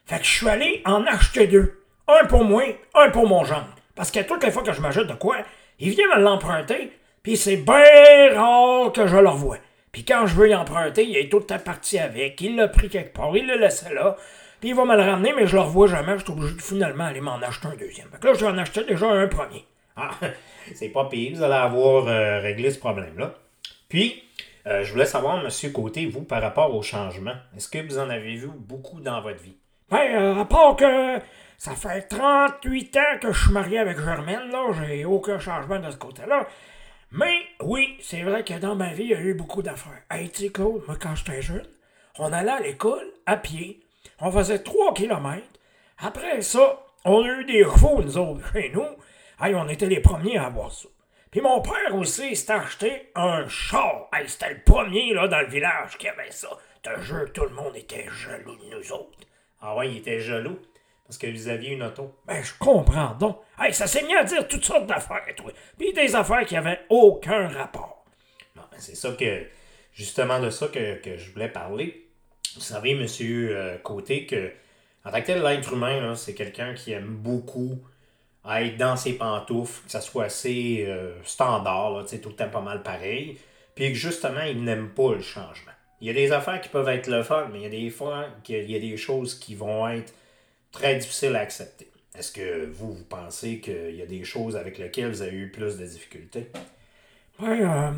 Fait que je suis allé en acheter deux. Un pour moi, un pour mon gendre. Parce que toutes les fois que je m'achète de quoi, il vient me l'emprunter, puis c'est bien rare que je le revoie. Puis quand je veux y emprunter, il est tout le temps avec, il l'a pris quelque part, il l'a laissé là, puis il va me le ramener, mais je le revois jamais, je suis obligé de finalement aller m'en acheter un deuxième. Fait que là, je vais en acheter déjà un premier. Ah, c'est pas pire, vous allez avoir euh, réglé ce problème-là. Puis, euh, je voulais savoir, Monsieur Côté, vous, par rapport au changement, est-ce que vous en avez vu beaucoup dans votre vie? Ben, euh, à part que ça fait 38 ans que je suis marié avec Germaine, là, j'ai aucun changement de ce côté-là. Mais oui, c'est vrai que dans ma vie, il y a eu beaucoup d'affaires. Hey, tu sais, moi, quand j'étais jeune, on allait à l'école à pied. On faisait 3 kilomètres. Après ça, on a eu des chevaux, nous autres, chez nous. Hey, on était les premiers à avoir ça. Puis mon père aussi s'est acheté un char. Hey, c'était le premier, là, dans le village qui avait ça. Te jure, tout le monde était jaloux de nous autres. Ah ouais, il était jaloux parce que vous aviez une auto. Ben, je comprends donc. Hey, ça s'est mis à dire toutes sortes d'affaires, toi. Puis des affaires qui avaient aucun rapport. Ben, c'est ça que, justement de ça que, je voulais parler. Vous savez, monsieur euh, Côté, que en tant que tel, l'être humain, c'est quelqu'un qui aime beaucoup être dans ses pantoufles, que ça soit assez euh, standard, là, tout le temps pas mal pareil, puis que justement, il n'aime pas le changement. Il y a des affaires qui peuvent être le fun, mais il y a des fois qu'il y a des choses qui vont être très difficiles à accepter. Est-ce que vous, vous pensez qu'il y a des choses avec lesquelles vous avez eu plus de difficultés? Ben, euh,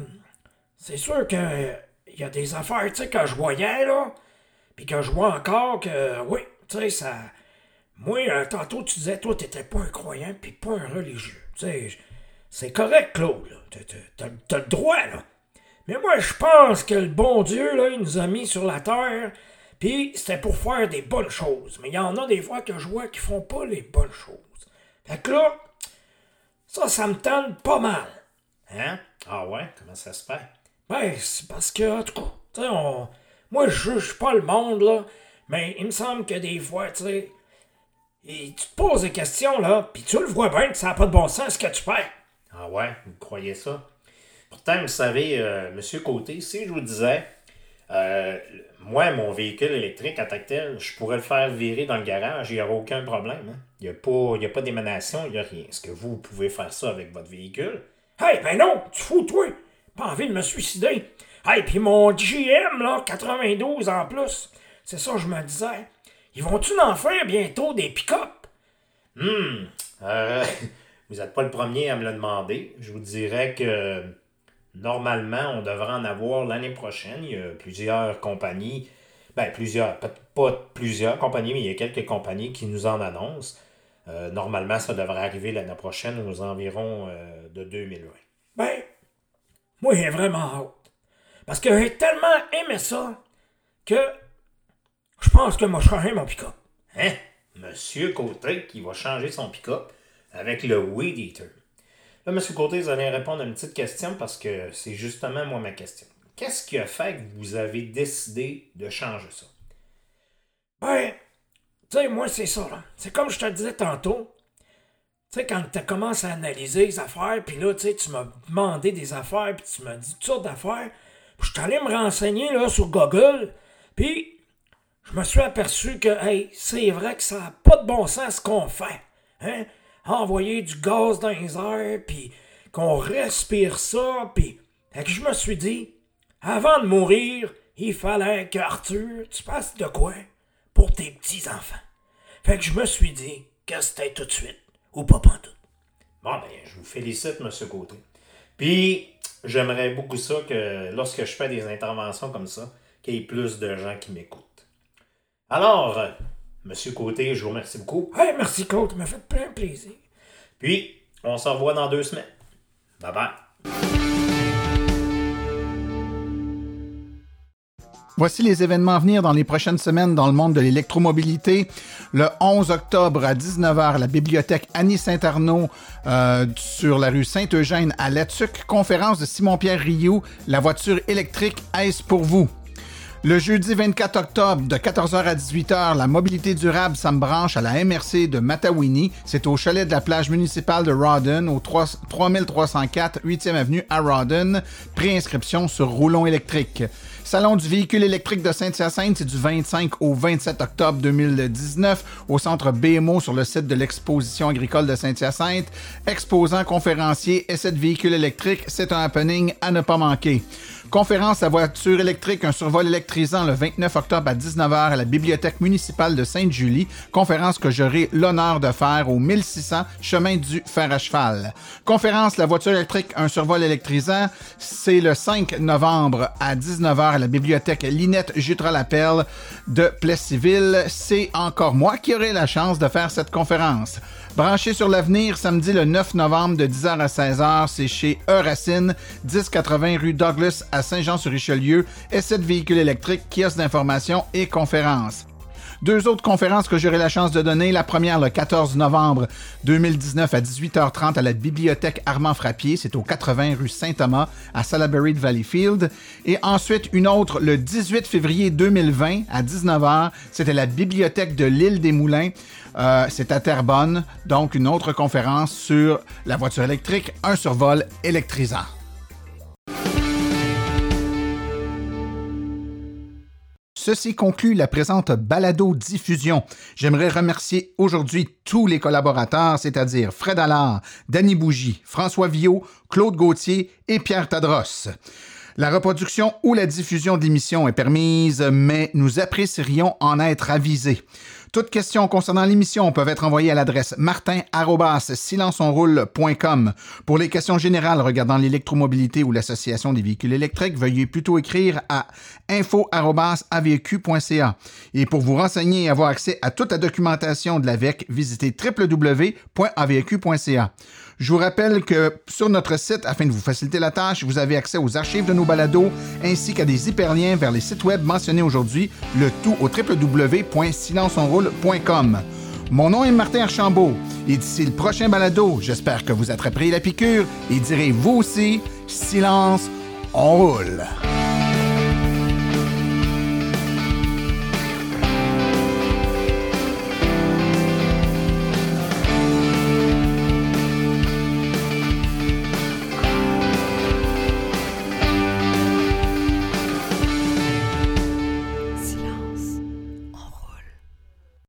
c'est sûr que il y a des affaires, tu sais, que je voyais, là, puis que je vois encore que, oui, tu sais, ça... Moi, euh, tantôt, tu disais, toi, t'étais pas un croyant, puis pas un religieux. Tu sais, c'est correct, Claude, là. T'as- le droit, là. Mais moi, je pense que le bon Dieu, là, il nous a mis sur la terre, puis c'était pour faire des bonnes choses. Mais il y en a des fois que je vois qui font pas les bonnes choses. Fait que là, ça, ça me tente pas mal. Hein? Ah ouais? Comment ça se fait? Ben, c'est parce que, en tout cas, on... moi, je juge pas le monde, là, mais il me semble que des fois, tu sais, et tu te poses des questions, là, puis tu le vois bien que ça n'a pas de bon sens ce que tu fais. Ah ouais? Vous croyez ça? Pourtant, vous savez, euh, Monsieur Côté, si je vous disais, euh, moi, mon véhicule électrique en tant que tel, je pourrais le faire virer dans le garage, il n'y aura aucun problème. hein. Il n'y a pas, il y a pas d'émanation, il n'y a rien. Est-ce que vous pouvez faire ça avec votre véhicule? Hey, ben non, tu fous, toi! Pas envie de me suicider. Hey, puis mon GM, là, 92 en plus, c'est ça, je me disais. Ils vont-tu en faire bientôt des pick-up? Euh, Vous n'êtes pas le premier à me le demander. Je vous dirais que normalement, on devrait en avoir l'année prochaine. Il y a plusieurs compagnies, ben plusieurs, pas plusieurs compagnies, mais il y a quelques compagnies qui nous en annoncent. Euh, normalement, ça devrait arriver l'année prochaine aux environs euh, de 2020. Ben, moi, j'ai vraiment hâte. Parce que j'ai tellement aimé ça que je pense que moi, je changerai mon pick-up. Hein? Monsieur Côté qui va changer son pick-up avec le Weed Eater. Là, Monsieur Côté, vous allez répondre à une petite question parce que c'est justement moi ma question. Qu'est-ce qui a fait que vous avez décidé de changer ça? Ben, tu sais, moi, c'est ça, là. C'est comme je te disais tantôt. Tu sais, quand tu commences à analyser les affaires, puis là, tu sais, tu m'as demandé des affaires, puis tu m'as dit toutes sortes d'affaires. Je suis allé me renseigner, là, sur Google. Puis, je me suis aperçu que, hey, c'est vrai que ça n'a pas de bon sens ce qu'on fait. Hein? Envoyer du gaz dans les airs, puis qu'on respire ça, puis... Fait que je me suis dit, avant de mourir, il fallait que Arthur, tu fasses de quoi pour tes petits-enfants? Fait que je me suis dit que c'était tout de suite, ou pas pantoute. Bon, ben, je vous félicite, M. Côté. Puis, j'aimerais beaucoup ça que lorsque je fais des interventions comme ça, qu'il y ait plus de gens qui m'écoutent. Alors, Monsieur Côté, je vous remercie beaucoup. Hey, merci Claude, m'a fait plein plaisir. Puis, on se revoit dans deux semaines. Bye bye. Voici les événements à venir dans les prochaines semaines dans le monde de l'électromobilité. Le 11 octobre à 19h, la bibliothèque Annie Saint-Arnaud euh, sur la rue Saint-Eugène à Latuc. Conférence de Simon-Pierre Rioux, la voiture électrique, est-ce pour vous? Le jeudi 24 octobre, de 14h à 18h, la mobilité durable, ça me branche à la MRC de Matawini. C'est au chalet de la plage municipale de Rawdon, au 3, 3304 8e avenue à Rawdon. Préinscription sur roulon électrique. Salon du véhicule électrique de Saint-Hyacinthe, c'est du 25 au 27 octobre 2019 au centre BMO sur le site de l'exposition agricole de Saint-Hyacinthe. Exposant, conférencier, essai de véhicule électrique, c'est un happening à ne pas manquer. Conférence à voiture électrique, un survol électrisant le 29 octobre à 19h à la Bibliothèque municipale de Sainte-Julie. Conférence que j'aurai l'honneur de faire au 1600 chemin du fer à cheval. Conférence La voiture électrique, un survol électrisant, c'est le 5 novembre à 19h à la Bibliothèque Linette Jutras-Lapelle de Plessisville. C'est encore moi qui aurai la chance de faire cette conférence. Branché sur l'avenir, samedi le 9 novembre de 10h à 16h, c'est chez Euracine, 1080 rue Douglas à Saint-Jean-sur-Richelieu, essai de véhicules électriques, kiosque d'information et conférences. Deux autres conférences que j'aurai la chance de donner. La première le 14 novembre 2019 à 18h30 à la bibliothèque Armand Frappier. C'est au 80 rue Saint-Thomas à Salaberry de Valleyfield. Et ensuite une autre le 18 février 2020 à 19h. C'était la bibliothèque de l'île des Moulins. Euh, c'est à Terrebonne. Donc une autre conférence sur la voiture électrique, un survol électrisant. Ceci conclut la présente balado-diffusion. J'aimerais remercier aujourd'hui tous les collaborateurs, c'est-à-dire Fred Allard, Danny Bougie, François Viau, Claude Gauthier et Pierre Tadros. La reproduction ou la diffusion d'émissions est permise, mais nous apprécierions en être avisés. Toutes questions concernant l'émission peuvent être envoyées à l'adresse martin-silenceonroule.com. Pour les questions générales regardant l'électromobilité ou l'association des véhicules électriques, veuillez plutôt écrire à info-avq.ca. Et pour vous renseigner et avoir accès à toute la documentation de l'AVEC, visitez www.avq.ca. Je vous rappelle que sur notre site, afin de vous faciliter la tâche, vous avez accès aux archives de nos balados ainsi qu'à des hyperliens vers les sites web mentionnés aujourd'hui, le tout au www.silenceonroule.com. Mon nom est Martin Archambault et d'ici le prochain balado, j'espère que vous attraperez la piqûre et direz vous aussi, silence, on roule.